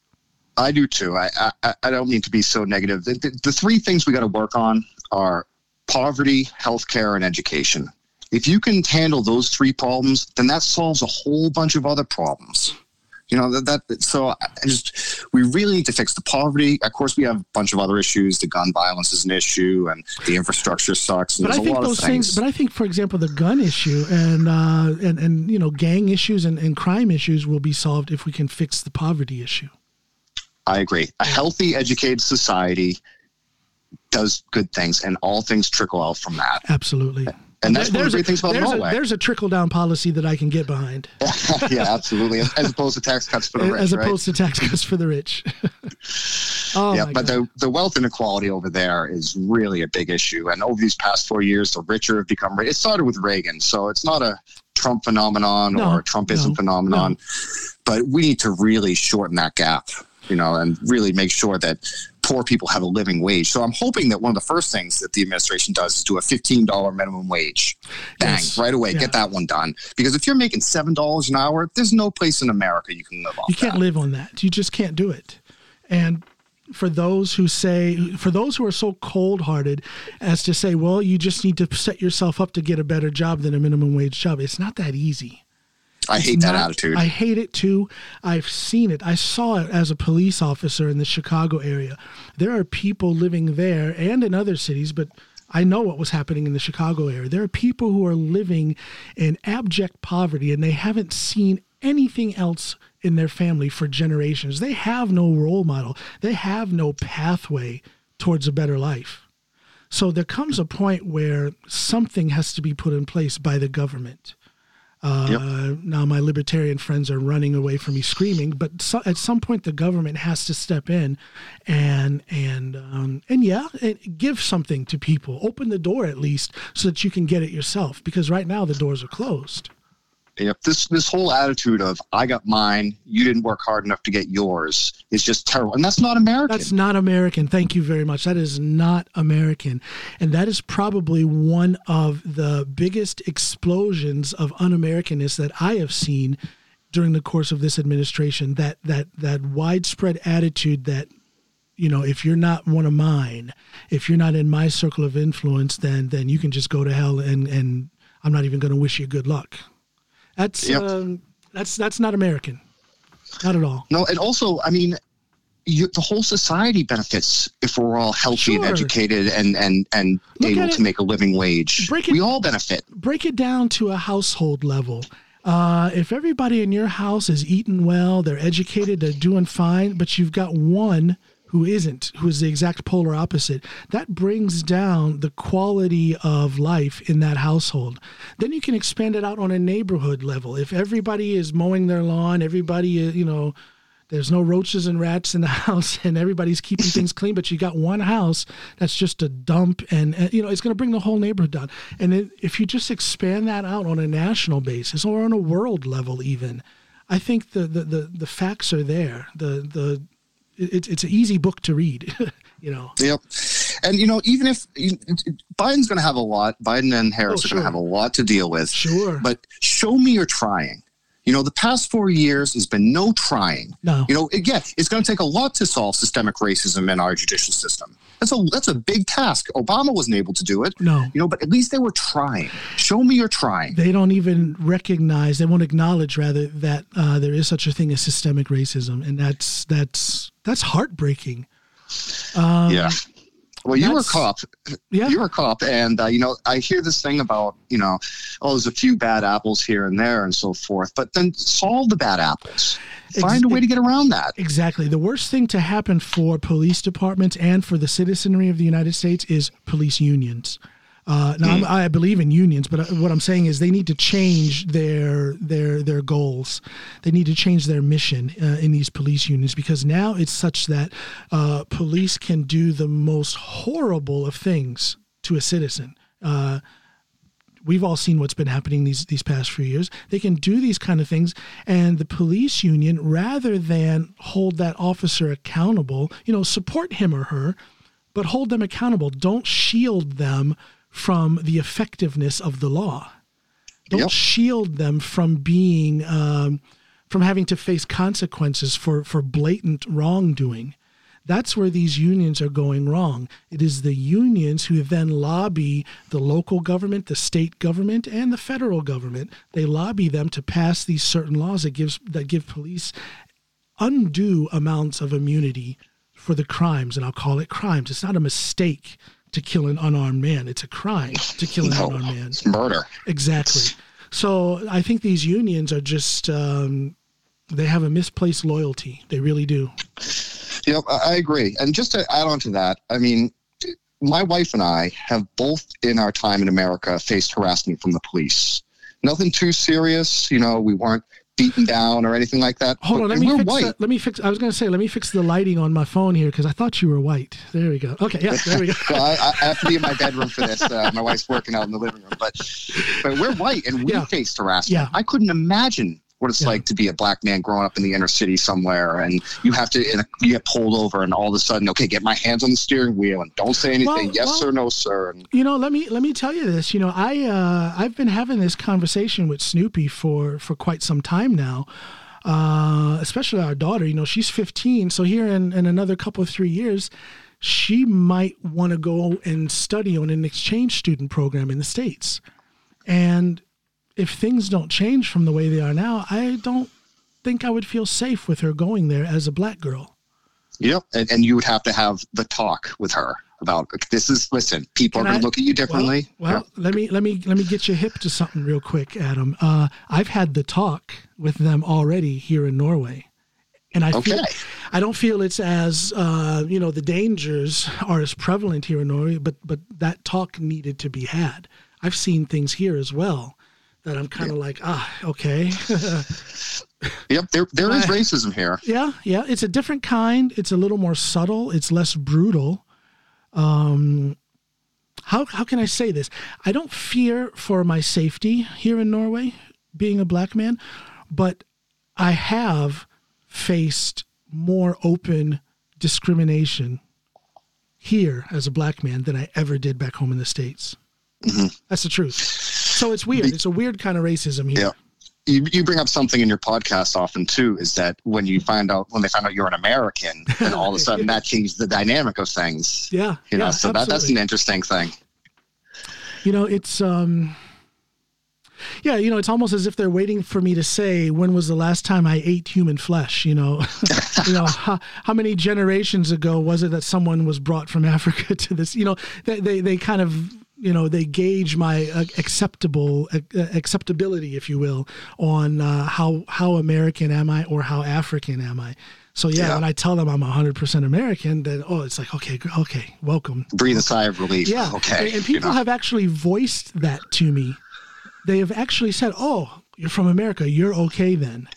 I do too. I, I, I don't mean to be so negative. The, the, the three things we got to work on are poverty, healthcare, and education. If you can handle those three problems, then that solves a whole bunch of other problems. You know that, that so I just we really need to fix the poverty. Of course, we have a bunch of other issues. The gun violence is an issue, and the infrastructure sucks. but I think those things. things. But I think, for example, the gun issue and uh, and and you know gang issues and, and crime issues will be solved if we can fix the poverty issue. I agree. A healthy, educated society does good things, and all things trickle out from that. Absolutely. And that's there's one of the great things about there's Norway. A, there's a trickle down policy that I can get behind. yeah, absolutely. As, as, opposed to tax cuts for the rich. As opposed right? to tax cuts for the rich. oh yeah, but the, the wealth inequality over there is really a big issue. And over these past four years, the richer have become rich. It started with Reagan, so it's not a Trump phenomenon no, or a Trumpism no, phenomenon. No. But we need to really shorten that gap you know, and really make sure that poor people have a living wage. So I'm hoping that one of the first things that the administration does is do a $15 minimum wage. Bang, yes. right away, yeah. get that one done. Because if you're making $7 an hour, there's no place in America you can live on. You can't that. live on that. You just can't do it. And for those who say, for those who are so cold hearted as to say, well, you just need to set yourself up to get a better job than a minimum wage job, it's not that easy. I hate not, that attitude. I hate it too. I've seen it. I saw it as a police officer in the Chicago area. There are people living there and in other cities, but I know what was happening in the Chicago area. There are people who are living in abject poverty and they haven't seen anything else in their family for generations. They have no role model, they have no pathway towards a better life. So there comes a point where something has to be put in place by the government uh, yep. Now my libertarian friends are running away from me screaming, but so, at some point the government has to step in and and um, and yeah, and give something to people. Open the door at least so that you can get it yourself. Because right now the doors are closed. Yep. This this whole attitude of I got mine, you didn't work hard enough to get yours is just terrible. And that's not American. That's not American. Thank you very much. That is not American. And that is probably one of the biggest explosions of un-Americanness that I have seen during the course of this administration. That that that widespread attitude that you know, if you're not one of mine, if you're not in my circle of influence, then then you can just go to hell and and I'm not even going to wish you good luck. That's yep. um, that's that's not American, not at all. No, and also, I mean, you, the whole society benefits if we're all healthy sure. and educated and and and Look able to make a living wage. Break it, we all benefit. Break it down to a household level. Uh, if everybody in your house is eating well, they're educated, they're doing fine, but you've got one who isn't, who is the exact polar opposite, that brings down the quality of life in that household. Then you can expand it out on a neighborhood level. If everybody is mowing their lawn, everybody, uh, you know, there's no roaches and rats in the house and everybody's keeping things clean, but you got one house that's just a dump and, and you know, it's going to bring the whole neighborhood down. And it, if you just expand that out on a national basis or on a world level, even, I think the, the, the, the facts are there. The, the, it's it's an easy book to read. you know. Yep. And you know, even if Biden's going to have a lot, Biden and Harris oh, sure. are going to have a lot to deal with. Sure. But show me you're trying. You know, the past four years has been no trying. No. You know, again, it's going to take a lot to solve systemic racism in our judicial system. That's a that's a big task. Obama wasn't able to do it. No. You know, but at least they were trying. Show me you're trying. They don't even recognize. They won't acknowledge, rather, that uh, there is such a thing as systemic racism, and that's that's that's heartbreaking. Um, yeah. Well, you were a cop. Yeah. You're a cop, and uh, you know I hear this thing about you know, oh, there's a few bad apples here and there and so forth, but then solve the bad apples. Find a way to get around that. Exactly. The worst thing to happen for police departments and for the citizenry of the United States is police unions. Uh, now, I'm, I believe in unions, but uh, what I'm saying is they need to change their their their goals. They need to change their mission uh, in these police unions because now it's such that uh, police can do the most horrible of things to a citizen. Uh, we've all seen what's been happening these these past few years. They can do these kind of things, and the police union, rather than hold that officer accountable, you know, support him or her, but hold them accountable. Don't shield them from the effectiveness of the law. Don't Yep. shield them from being um, from having to face consequences for for blatant wrongdoing. That's where these unions are going wrong. It is the unions who then lobby the local government, the state government, and the federal government. They lobby them to pass these certain laws that gives that give police undue amounts of immunity for the crimes, and I'll call it crimes. It's not a mistake to kill an unarmed man. It's a crime to kill an No, unarmed man. it's murder. Exactly. So I think these unions are just um, they have a misplaced loyalty. They really do. Yep, I I agree. And just to add on to that, I mean, my wife and I have both in our time in America faced harassment from the police. Nothing too serious, you know, we weren't beaten down or anything like that. Hold on, let me we're fix. white. Let me fix. I was going to say, let me fix the lighting on my phone here because I thought you were white. There we go. Okay, yeah, there we go. well, I, I have to be in my bedroom for this. Uh, my wife's working out in the living room, but but we're white and we Yeah. faced harassment. Yeah. I couldn't imagine what it's Yeah. like to be a black man growing up in the inner city somewhere, and you have to in a, you get pulled over, and all of a sudden, okay, get my hands on the steering wheel and don't say anything, Well, yes well- or no, sir. And You know, let me let me tell you this. You know, I uh, I've been having this conversation with Snoopy for for quite some time now. Uh, especially our daughter. You know, she's 15, so here in, in another couple of three years, she might want to go and study on an exchange student program in the states. And if things don't change from the way they are now, I don't think I would feel safe with her going there as a black girl. Yep, and, and you would have to have the talk with her about this. Is listen, people Can are going to look at you differently. Well, well let me let me let me get you hip to something real quick, Adam. Uh, I've had the talk with them already here in Norway, and I feel I don't feel it's as uh, you know the dangers are as prevalent here in Norway, but but that talk needed to be had. I've seen things here as well that I'm kind of like ah okay yep, there there is racism here. yeah yeah it's a different kind. It's a little more subtle. It's less brutal. Um, how how can I say this? I don't fear for my safety here in Norway, being a black man, but I have faced more open discrimination here as a black man than I ever did back home in the states. That's the truth. So it's weird. It's a weird kind of racism here. Yeah. You, you bring up something in your podcast often too is that when you find out when they find out you're an American, then all of a sudden that changes the dynamic of things. Yeah, You know, yeah, so that, that's an interesting thing. You know, it's um yeah, you know, it's almost as if they're waiting for me to say when was the last time I ate human flesh, you know. you know, how, how many generations ago was it that someone was brought from Africa to this, you know, they they, they kind of you know they gauge my uh, acceptable uh, acceptability if you will on uh, how how american am i or how african am i so yeah, Yeah. when i tell them i'm 100% american then oh it's like okay okay welcome Breathe a sigh of relief. yeah. Okay. And, and you people know. have actually voiced that to me. They have actually said, "Oh, you're from America. You're okay then."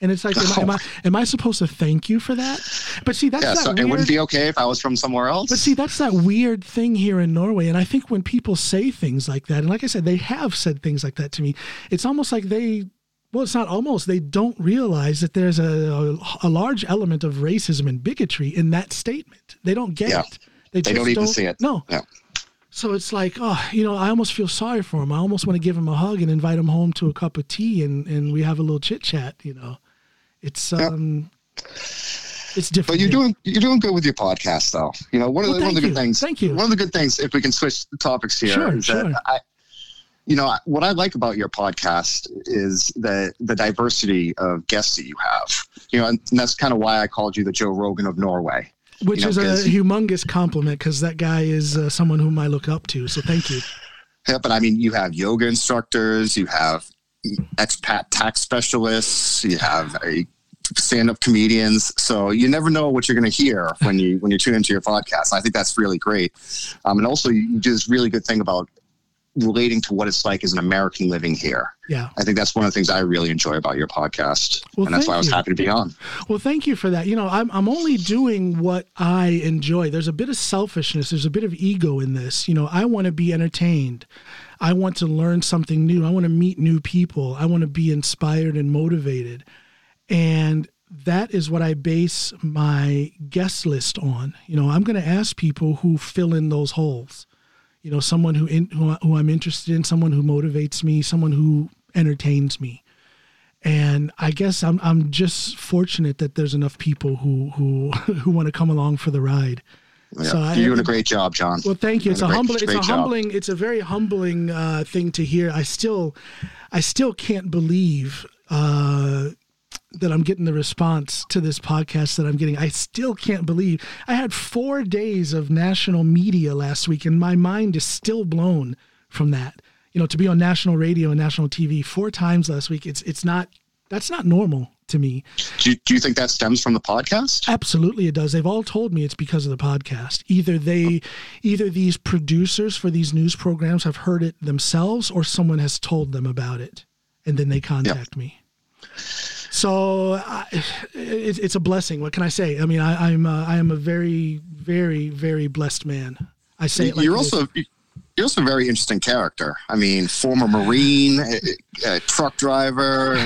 And it's like, am, I, am I am I supposed to thank you for that? But see, that's yeah, that so weird. it wouldn't be okay if I was from somewhere else. But see, that's that weird thing here in Norway. And I think when people say things like that, and like I said, they have said things like that to me, it's almost like they, well, it's not almost, they don't realize that there's a, a, a large element of racism and bigotry in that statement. They don't get Yeah. it. They, They just don't even see it. No. Yeah. So it's like, oh, you know, I almost feel sorry for him. I almost want to give him a hug and invite him home to a cup of tea and, and we have a little chit chat, you know. It's um it's different. But you're doing you're doing good with your podcast though. You know, one of Well, the one of the good you. things Thank you. one of the good things if we can switch the topics here Sure, is sure. that I you know, what I like about your podcast is the the diversity of guests that you have. You know, and that's kind of why I called you the Joe Rogan of Norway. Which you know, is a humongous compliment because that guy is uh, someone whom I look up to. So thank you. Yeah, but I mean, you have yoga instructors, you have expat tax specialists, you have a stand-up comedians. So you never know what you're going to hear when you when you tune into your podcast. I think that's really great, um, and also you do this really good thing about relating to what it's like as an American living here. Yeah. I think that's one of the things I really enjoy about your podcast, Well, and that's why I was you. happy to be on. Well, thank you for that. You know, I'm I'm only doing what I enjoy. There's a bit of selfishness. There's a bit of ego in this. You know, I want to be entertained. I want to learn something new. I want to meet new people. I want to be inspired and motivated. And that is what I base my guest list on. You know, I'm going to ask people who fill in those holes. You know, someone who in, who, who I'm interested in, someone who motivates me, someone who entertains me and I guess I'm I'm just fortunate that there's enough people who who who want to come along for the ride. Yeah. So You're doing a great job, John. Well, thank you. It's a Great- humbling. It's a job. humbling. It's a very humbling uh, thing to hear. I still, I still can't believe uh, that I'm getting the response to this podcast that I'm getting. I still can't believe I had four days of national media last week, and my mind is still blown from that. You know, to be on national radio and national TV four times last week. It's it's not. That's not normal to me. Do you, do you think that stems from the podcast? Absolutely, it does. They've all told me it's because of the podcast. Either they, either these producers for these news programs have heard it themselves, or someone has told them about it, and then they contact me. So I, it, it's a blessing. What can I say? I mean, I, I'm uh, I am a very, very, very blessed man. I say like you're is. also you're also a very interesting character. I mean, former Marine, a, a truck driver,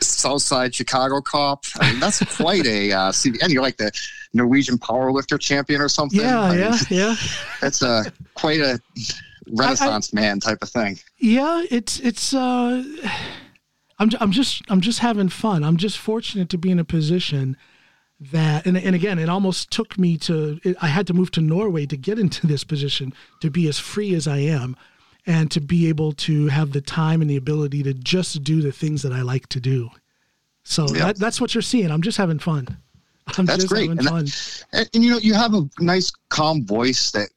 Southside Chicago cop. I mean, that's quite a uh, CV. And you're like the Norwegian powerlifter champion or something. yeah, I mean, yeah, yeah. That's a quite a Renaissance man type of thing. yeah it's it's uh i'm i'm just i'm just having fun i'm just fortunate to be in a position that and, and again it almost took me to it, i had to move to norway to get into this position to be as free as i am and to be able to have the time and the ability to just do the things that i like to do so Yeah. that, that's what you're seeing i'm just having fun i'm That's just great. having And fun And, and you know, you have a nice, calm voice that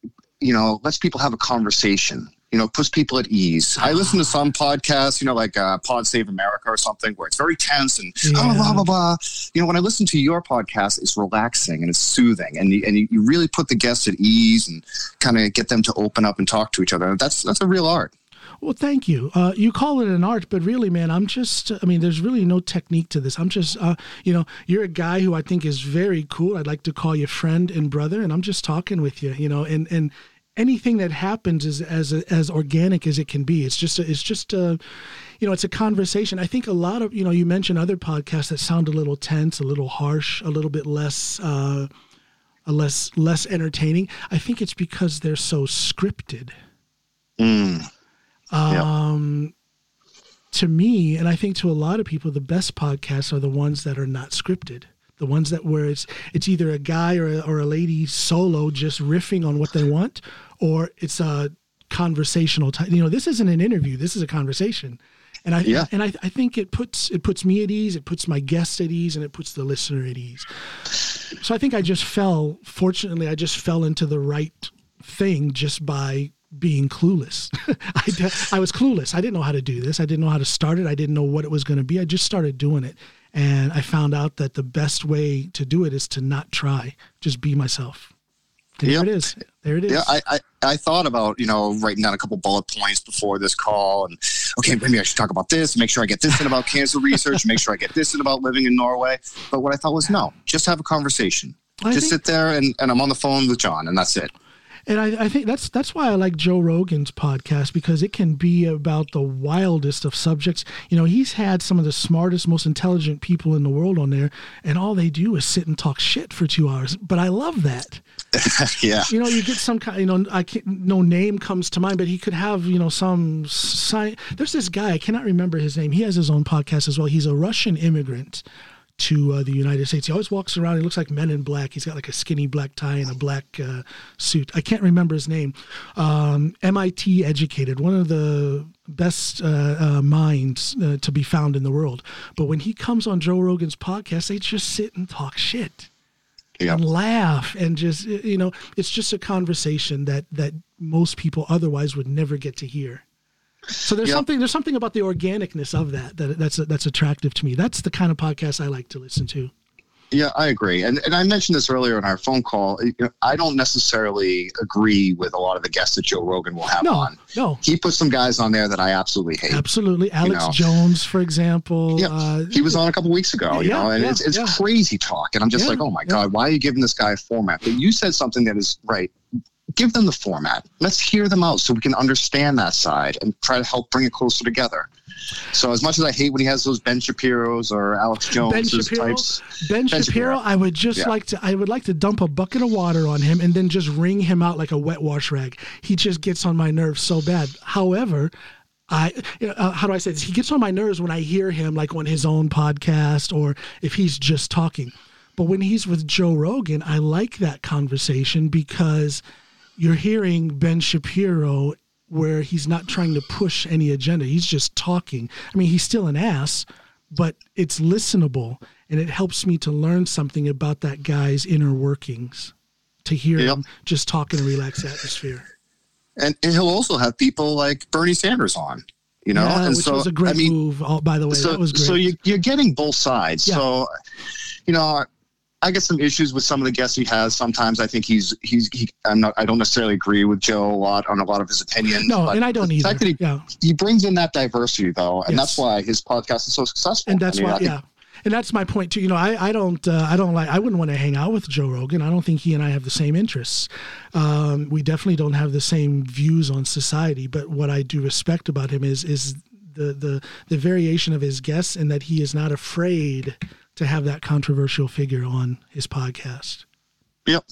you know lets people have a conversation. You know, puts people at ease. I listen to some podcasts, you know, like uh, Pod Save America or something, where it's very tense and oh, Yeah. blah blah blah. You know, when I listen to your podcast, it's relaxing and it's soothing, and you, and you, you really put the guests at ease and kind of get them to open up and talk to each other. That's that's a real art. Well, thank you. Uh, you call it an art, but really, man, I'm just, I mean, there's really no technique to this. I'm just, uh, you know, you're a guy who I think is very cool. I'd like to call you friend and brother, and I'm just talking with you, you know, and, and, anything that happens is as as organic as it can be. It's just a, it's just a you know it's a conversation. I think a lot of you know you mentioned other podcasts that sound a little tense a little harsh a little bit less uh a less less entertaining. I think it's because they're so scripted. Mm. um, to me, and I think to a lot of people, the best podcasts are the ones that are not scripted. The ones that where it's it's either a guy or a, or a lady solo just riffing on what they want, or it's a conversational type. You know, this isn't an interview. This is a conversation, and I Yeah. and I, I think it puts it puts me at ease. It puts my guests at ease, and it puts the listener at ease. So I think I just fell. Fortunately, I just fell into the right thing just by being clueless. I, I was clueless. I didn't know how to do this. I didn't know how to start it. I didn't know what it was going to be. I just started doing it. And I found out that the best way to do it is to not try, just be myself. Yep. There it is. There it is. Yeah, I, I, I thought about, you know, writing down a couple bullet points before this call and okay, maybe I should talk about this, make sure I get this in about cancer research, make sure I get this in about living in Norway. But what I thought was no, just have a conversation. I just think- sit there and, and I'm on the phone with John and that's it. And I, I, think that's that's why I like Joe Rogan's podcast because it can be about the wildest of subjects. You know, he's had some of the smartest, most intelligent people in the world on there, and all they do is sit and talk shit for two hours. But I love that. yeah. You know, you get some kind. You know, I can't. No name comes to mind, but he could have. You know, some. Sci- There's this guy. I cannot remember his name. He has his own podcast as well. He's a Russian immigrant to uh, the United States. He always walks around. He looks like Men in Black. He's got like a skinny black tie and a black uh, suit. I can't remember his name. Um, MIT educated, one of the best uh, uh minds uh, to be found in the world. But when he comes on Joe Rogan's podcast, they just sit and talk shit. Yeah. And laugh and just you know, it's just a conversation that that most people otherwise would never get to hear. So there's Yep. something there's something about the organicness of that that that's that's attractive to me. That's the kind of podcast I like to listen to. Yeah, I agree. And and I mentioned this earlier in our phone call. You I don't necessarily agree with a lot of the guests that Joe Rogan will have No, on. no, He puts some guys on there that I absolutely hate. absolutely. Alex know. Jones, for example. Yeah, uh, he was on a couple weeks ago, you Yeah, know, and yeah, it's it's yeah. crazy talk. And I'm just Yeah, like, oh my yeah. God, why are you giving this guy a format? But you said something that is right. Give them the format. Let's hear them out so we can understand that side and try to help bring it closer together. So as much as I hate when he has those Ben Shapiro's or Alex Jones Ben Shapiro, types, Ben, Ben Shapiro, Shapiro. I would just Yeah. like to I would like to dump a bucket of water on him and then just wring him out like a wet wash rag. He just gets on my nerves so bad. However, I uh, how do I say this? He gets on my nerves when I hear him like on his own podcast or if he's just talking. But when he's with Joe Rogan, I like that conversation because you're hearing Ben Shapiro where he's not trying to push any agenda. He's just talking. I mean, he's still an ass, but it's listenable and it helps me to learn something about that guy's inner workings to hear Yep. him just talk in a relaxed atmosphere. and, and he'll also have people like Bernie Sanders on, you know, yeah, and which so was a great I mean, move. Oh, by the way, so, that was great. So you, you're getting both sides. Yeah. So, you know, I get some issues with some of the guests he has. Sometimes I think he's he's he, I'm not I don't necessarily agree with Joe a lot on a lot of his opinions. no, and I don't either. fact that he, yeah, he brings in that diversity though, and Yes. that's why his podcast is so successful. and that's I mean, why, think- yeah. And that's my point too. You know, I, I don't uh, I don't like I wouldn't want to hang out with Joe Rogan. I don't think he and I have the same interests. Um, we definitely don't have the same views on society. But what I do respect about him is is the the the variation of his guests and that he is not afraid to have that controversial figure on his podcast. Yep.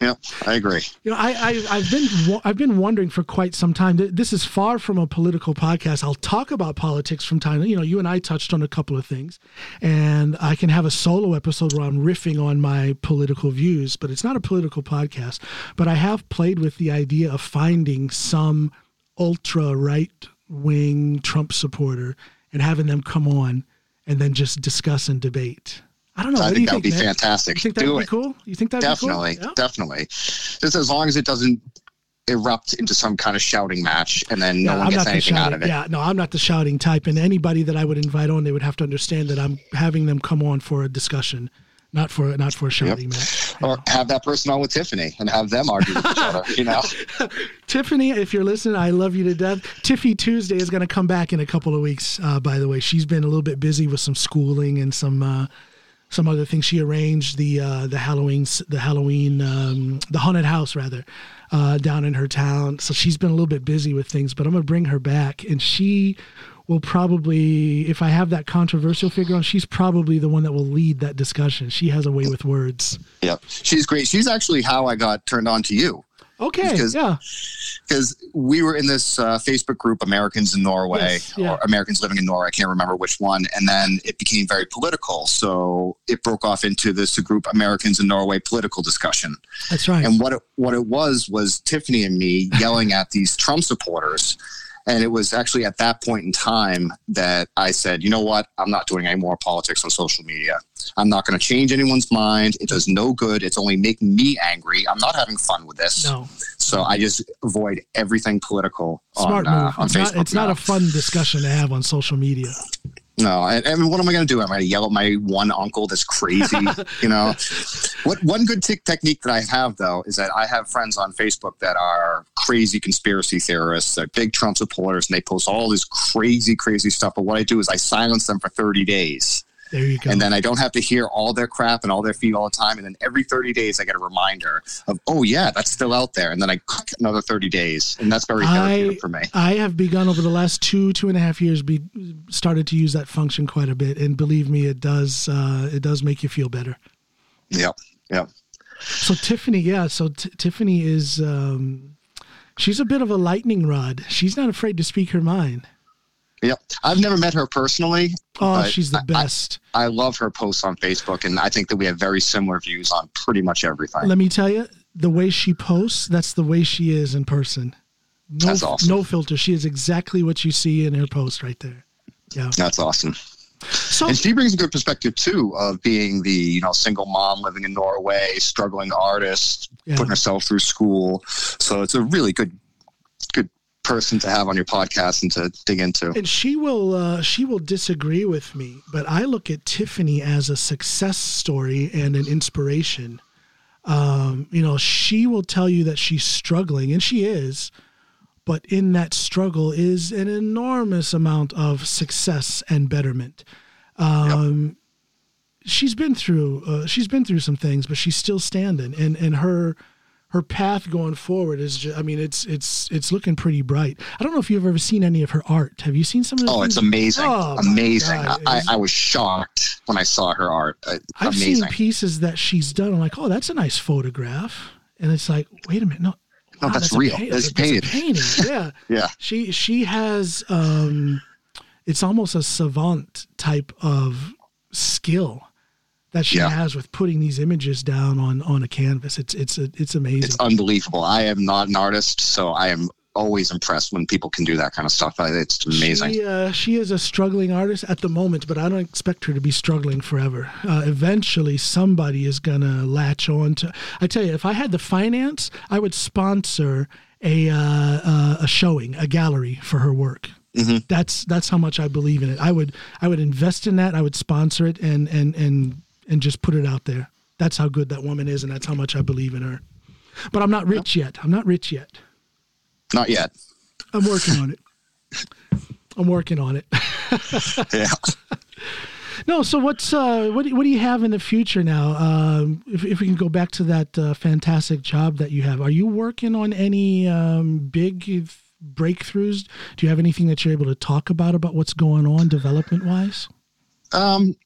Yep. I agree. You know, I, I I've been I've been wondering for quite some time. Th- This is far from a political podcast. I'll talk about politics from time. You know, you and I touched on a couple of things, and I can have a solo episode where I'm riffing on my political views. But it's not a political podcast. But I have played with the idea of finding some ultra right wing Trump supporter and having them come on and then just discuss and debate. I don't know. I what do you think that would be man? fantastic. You think that Do would be cool? You think that'd Definitely. be cool? Yeah. Definitely. Just as long as it doesn't erupt into some kind of shouting match and then no Yeah, one I'm gets anything out of it. Yeah, no, I'm not the shouting type. And anybody that I would invite on, they would have to understand that I'm having them come on for a discussion, not for not for a shouting match. Or have that person on with Tiffany and have them argue with each other, you know? Tiffany, if you're listening, I love you to death. Tiffy Tuesday is going to come back in a couple of weeks. Uh, by the way, she's been a little bit busy with some schooling and some uh, some other things. She arranged the uh, the Halloween the Halloween um, the haunted house rather uh, down in her town. So she's been a little bit busy with things. But I'm going to bring her back, and she will probably, if I have that controversial figure on, she's probably the one that will lead that discussion. She has a way with words. Yep. She's great. She's actually how I got turned on to you Okay, Because- yeah, because we were in this uh, Facebook group, Americans in Norway, Yes, yeah. or Americans living in Norway. I can't remember which one. And then it became very political. So it broke off into this group, Americans in Norway political discussion. that's right. And what it, what it was was Tiffany and me yelling at these Trump supporters. And it was actually at that point in time that I said, you know what? I'm not doing any more politics on social media. I'm not going to change anyone's mind. It does no good. It's only making me angry. I'm not having fun with this. no, So I just avoid everything political smart on, move. uh, on it's Facebook. not, it's not a fun discussion to have on social media. No, and, and what am I going to do? Am I going to yell at my one uncle that's crazy? you know, what one good t- technique that I have though is that I have friends on Facebook that are crazy conspiracy theorists, they're big Trump supporters, and they post all this crazy, crazy stuff. But what I do is I silence them for thirty days. There you go. And then I don't have to hear all their crap and all their feed all the time. And then every 30 days, I get a reminder of, oh, yeah, that's still out there. And then I click another 30 days. And that's very therapeutic I, for me. I have begun over the last two, two and a half years, be started to use that function quite a bit. And believe me, it does, uh, it does make you feel better. Yep. Yep. So Tiffany, yeah. So t- Tiffany is, um, she's a bit of a lightning rod. She's not afraid to speak her mind. Yep. I've never met her personally. Oh, she's the best. I, I, love her posts on Facebook, and I think that we have very similar views on pretty much everything. Let me tell you, the way she posts, that's the way she is in person. No, that's awesome. No filter. She is exactly what you see in her post right there. Yeah. That's awesome. So, and she brings a good perspective too of being the you know single mom living in Norway, struggling artist, yeah. putting herself through school. So it's a really good person to have on your podcast and to dig into. And she will uh, she will disagree with me, but I look at Tiffany as a success story and an inspiration. Um, you know, she will tell you that she's struggling, and she is but in that struggle is an enormous amount of success and betterment. Um, yep. She's been through uh, she's been through some things, but she's still standing, and and her her path going forward is just, I mean it's it's it's looking pretty bright. I don't know if you've ever seen any of her art. Have you seen some of Oh, it's amazing. Oh, amazing. I, I was shocked when I saw her art. Uh, I've amazing. seen pieces that she's done. I'm like, "Oh, that's a nice photograph." And it's like, "Wait a minute. No, no, that's, that's real. Pa- that's painted. painting. Yeah. yeah. She she has um, it's almost a savant type of skill that she yeah. has with putting these images down on on a canvas. It's it's a, it's amazing. It's unbelievable. I am not an artist, so I am always impressed when people can do that kind of stuff. It's amazing. She, uh, she is a struggling artist at the moment, but I don't expect her to be struggling forever. Uh, eventually, somebody is going to latch on to. I tell you, if I had the finance, I would sponsor a uh, uh, a showing, a gallery for her work. Mm-hmm. That's that's how much I believe in it. I would I would invest in that. I would sponsor it and and and and just put it out there. That's how good that woman is, and that's how much I believe in her. But I'm not rich yet. I'm not rich yet. Not yet. I'm working on it. I'm working on it. yeah. No, so what's uh, what do, what do you have in the future now? Um, if if we can go back to that uh, fantastic job that you have, are you working on any um, big breakthroughs? Do you have anything that you're able to talk about about what's going on development wise? Um,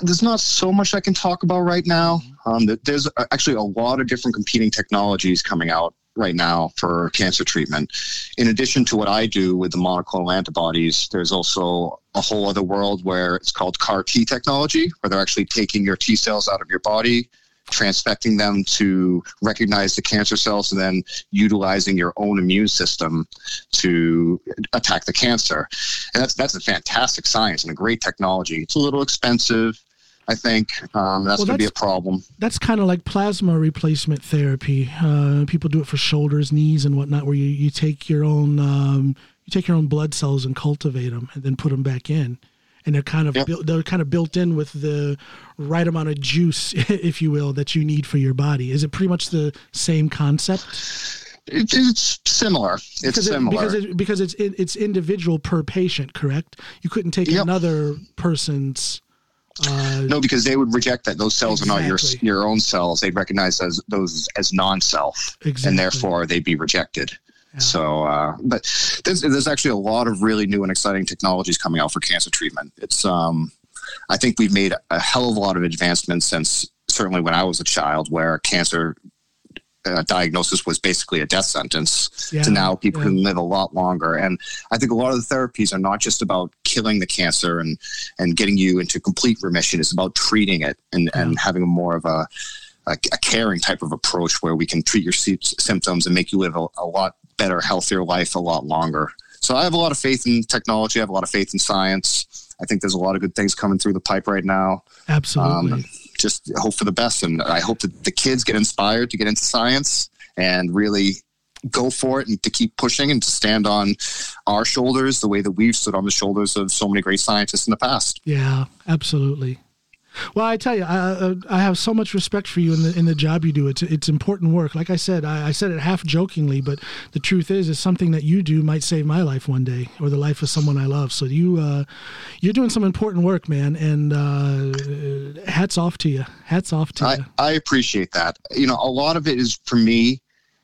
there's not so much I can talk about right now. Um, there's actually a lot of different competing technologies coming out right now for cancer treatment. In addition to what I do with the monoclonal antibodies, there's also a whole other world where it's called CAR T technology, where they're actually taking your T cells out of your body, transfecting them to recognize the cancer cells, and then utilizing your own immune system to attack the cancer. And that's that's a fantastic science and a great technology. It's a little expensive. I think um, that's well, going to be a problem. That's kind of like plasma replacement therapy. Uh, people do it for shoulders, knees, and whatnot, where you, you take your own um, you take your own blood cells and cultivate them, and then put them back in, and they're kind of yep. built, they're kind of built in with the right amount of juice, if you will, that you need for your body. Is it pretty much the same concept? it's similar. It's because similar it, because it, because it's it's individual per patient, correct? You couldn't take yep. another person's uh, no, because they would reject that those cells exactly. are not your your own cells. They'd recognize as those as non-self, exactly. and therefore they'd be rejected. Yeah. So, uh, but there's, there's actually a lot of really new and exciting technologies coming out for cancer treatment. It's um, I think we've made a hell of a lot of advancements since certainly when I was a child, where cancer uh, diagnosis was basically a death sentence yeah, to now people yeah. can live a lot longer. And I think a lot of the therapies are not just about killing the cancer and, and getting you into complete remission. It's about treating it and, yeah. and having more of a, a, a, caring type of approach where we can treat your symptoms and make you live a, a lot better, healthier life a lot longer. So I have a lot of faith in technology. I have a lot of faith in science. I think there's a lot of good things coming through the pipe right now. Absolutely. Um, just hope for the best. And I hope that the kids get inspired to get into science and really go for it and to keep pushing and to stand on our shoulders the way that we've stood on the shoulders of so many great scientists in the past. Yeah, absolutely. Well, I tell you, I, I have so much respect for you in the in the job you do. It's it's important work. Like I said, I, I said it half jokingly, but the truth is, is something that you do might save my life one day or the life of someone I love. So you uh, you're doing some important work, man. And uh, hats off to you. Hats off to I, you. I appreciate that. You know, a lot of it is for me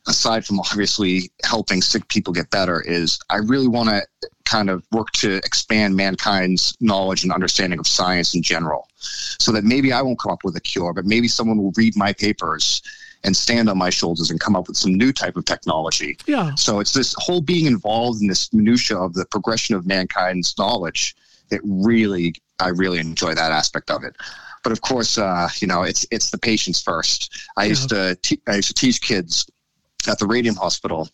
aside from obviously helping sick people get better, is I really want to kind of work to expand mankind's knowledge and understanding of science in general. So that maybe I won't come up with a cure, but maybe someone will read my papers and stand on my shoulders and come up with some new type of technology. Yeah. So it's this whole being involved in this minutia of the progression of mankind's knowledge that really, I really enjoy that aspect of it. But of course, uh, you know, it's it's the patients first. I used to te- I used to teach kids at the Radium Hospital.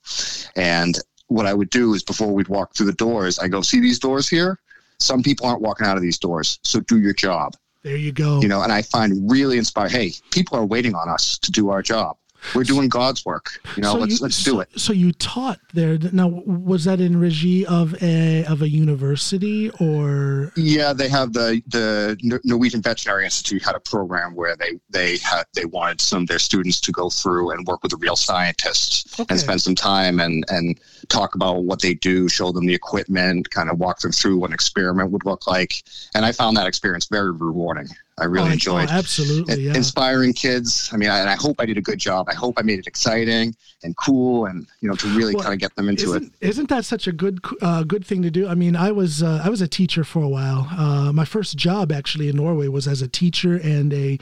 And what I would do is before we'd walk through the doors, I go, see these doors here? Some people aren't walking out of these doors. So do your job. There you go. You know, and I find really inspired. Hey, people are waiting on us to do our job. We're doing God's work. You know, So let's you- let's so, do it. So you taught there. Now, was that in regie of a of a university or? Yeah, they have the the Norwegian Veterinary Institute had a program where they they had they wanted some of their students to go through and work with the real scientists Okay. and spend some time and and talk about what they do, show them the equipment, kind of walk them through what an experiment would look like. And I found that experience very rewarding. I really Oh, enjoyed oh, absolutely. Yeah. inspiring kids. I mean, I, and I hope I did a good job. I hope I made it exciting and cool, and you know, to really Well, kind of get them into it. Isn't, isn't that such a good uh, good thing to do? I mean, I was uh, I was a teacher for a while. Uh, my first job actually in Norway was as a teacher and a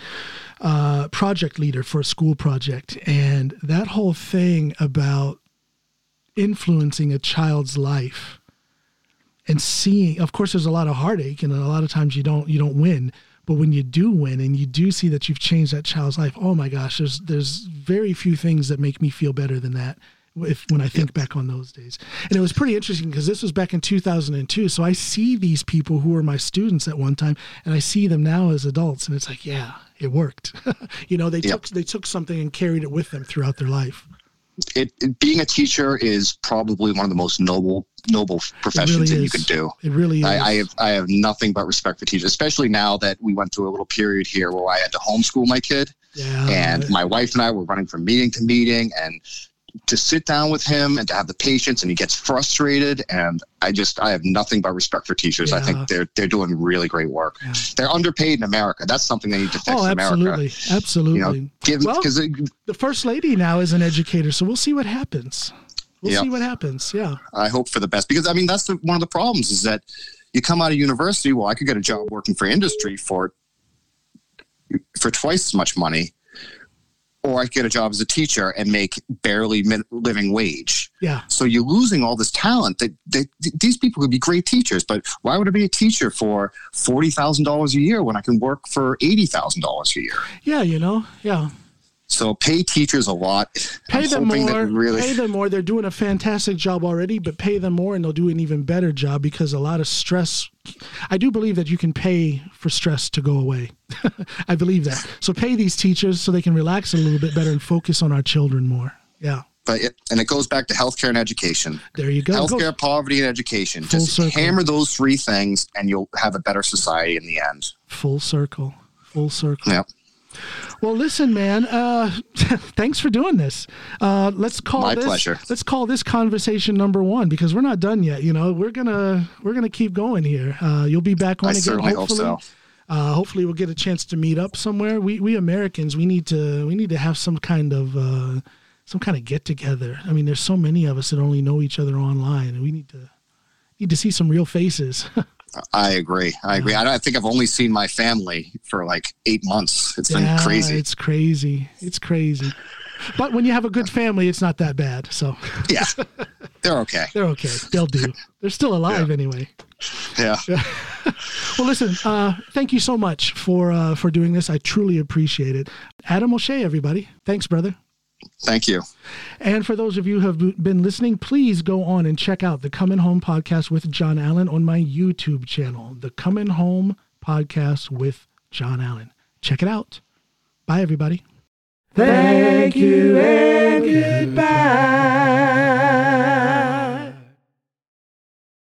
uh, project leader for a school project, and that whole thing about influencing a child's life and seeing of course there's a lot of heartache and a lot of times you don't you don't win but when you do win and you do see that you've changed that child's life oh my gosh there's there's very few things that make me feel better than that if when i think back on those days. And it was pretty interesting because this was back in 2002 so i see these people who were my students at one time and i see them now as adults and it's like yeah it worked. You know they Yep. took they took something and carried it with them throughout their life It, it being a teacher is probably one of the most noble noble professions really that you could do. it really is I, I have I have nothing but respect for teachers, especially now that we went through a little period here where I had to homeschool my kid, yeah. And my wife and I were running from meeting to meeting, and to sit down with him and to have the patience, and he gets frustrated, and I just I have nothing but respect for teachers. I think they're they're doing really great work. Yeah. They're underpaid in America. That's something they need to fix oh in America. absolutely absolutely You know, give Well- because the first lady now is an educator, so we'll see what happens. We'll Yeah. see what happens. Yeah. I hope for the best because I mean that's the, one of the problems is that you come out of university. Well, I could get a job working for industry for for twice as much money, or I could get a job as a teacher and make barely living wage. Yeah. So you're losing all this talent. That, that these people could be great teachers, but why would I be a teacher for forty thousand dollars a year when I can work for eighty thousand dollars a year? Yeah, you know. Yeah. So pay teachers a lot. Pay I'm them more. Really, Pay them more. They're doing a fantastic job already, but pay them more and they'll do an even better job because a lot of stress I do believe that you can pay for stress to go away. I believe that. So pay these teachers so they can relax a little bit better and focus on our children more. Yeah. but it, and it goes back to healthcare and education. There you go. Go- healthcare, poverty, and education. Full Just circle. hammer those three things, and you'll have a better society in the end. Full circle. Full circle. Yep. Well, listen, man. Uh, thanks for doing this. Uh, let's call My this. pleasure. Let's call this conversation number one because we're not done yet. You know, we're gonna we're gonna keep going here. Uh, you'll be back on I again. certainly hope hopefully, so. uh, hopefully we'll get a chance to meet up somewhere. We we Americans we need to we need to have some kind of uh, some kind of get together. I mean, there's so many of us that only know each other online, and we need to need to see some real faces. I agree. I agree. I, I think I've only seen my family for like eight months. It's been crazy. It's crazy. It's crazy. But when you have a good family, it's not that bad. So Yeah, they're okay. they're okay. They'll do. They're still alive anyway. Yeah. Well, listen. Uh, thank you so much for uh, for doing this. I truly appreciate it. Adam O'Shea, everybody. Thanks, brother. Thank you. And for those of you who have been listening, please go on and check out the Coming Home podcast with John Allen on my YouTube channel. The Coming Home podcast with John Allen. Check it out. Bye, everybody. Thank you and goodbye.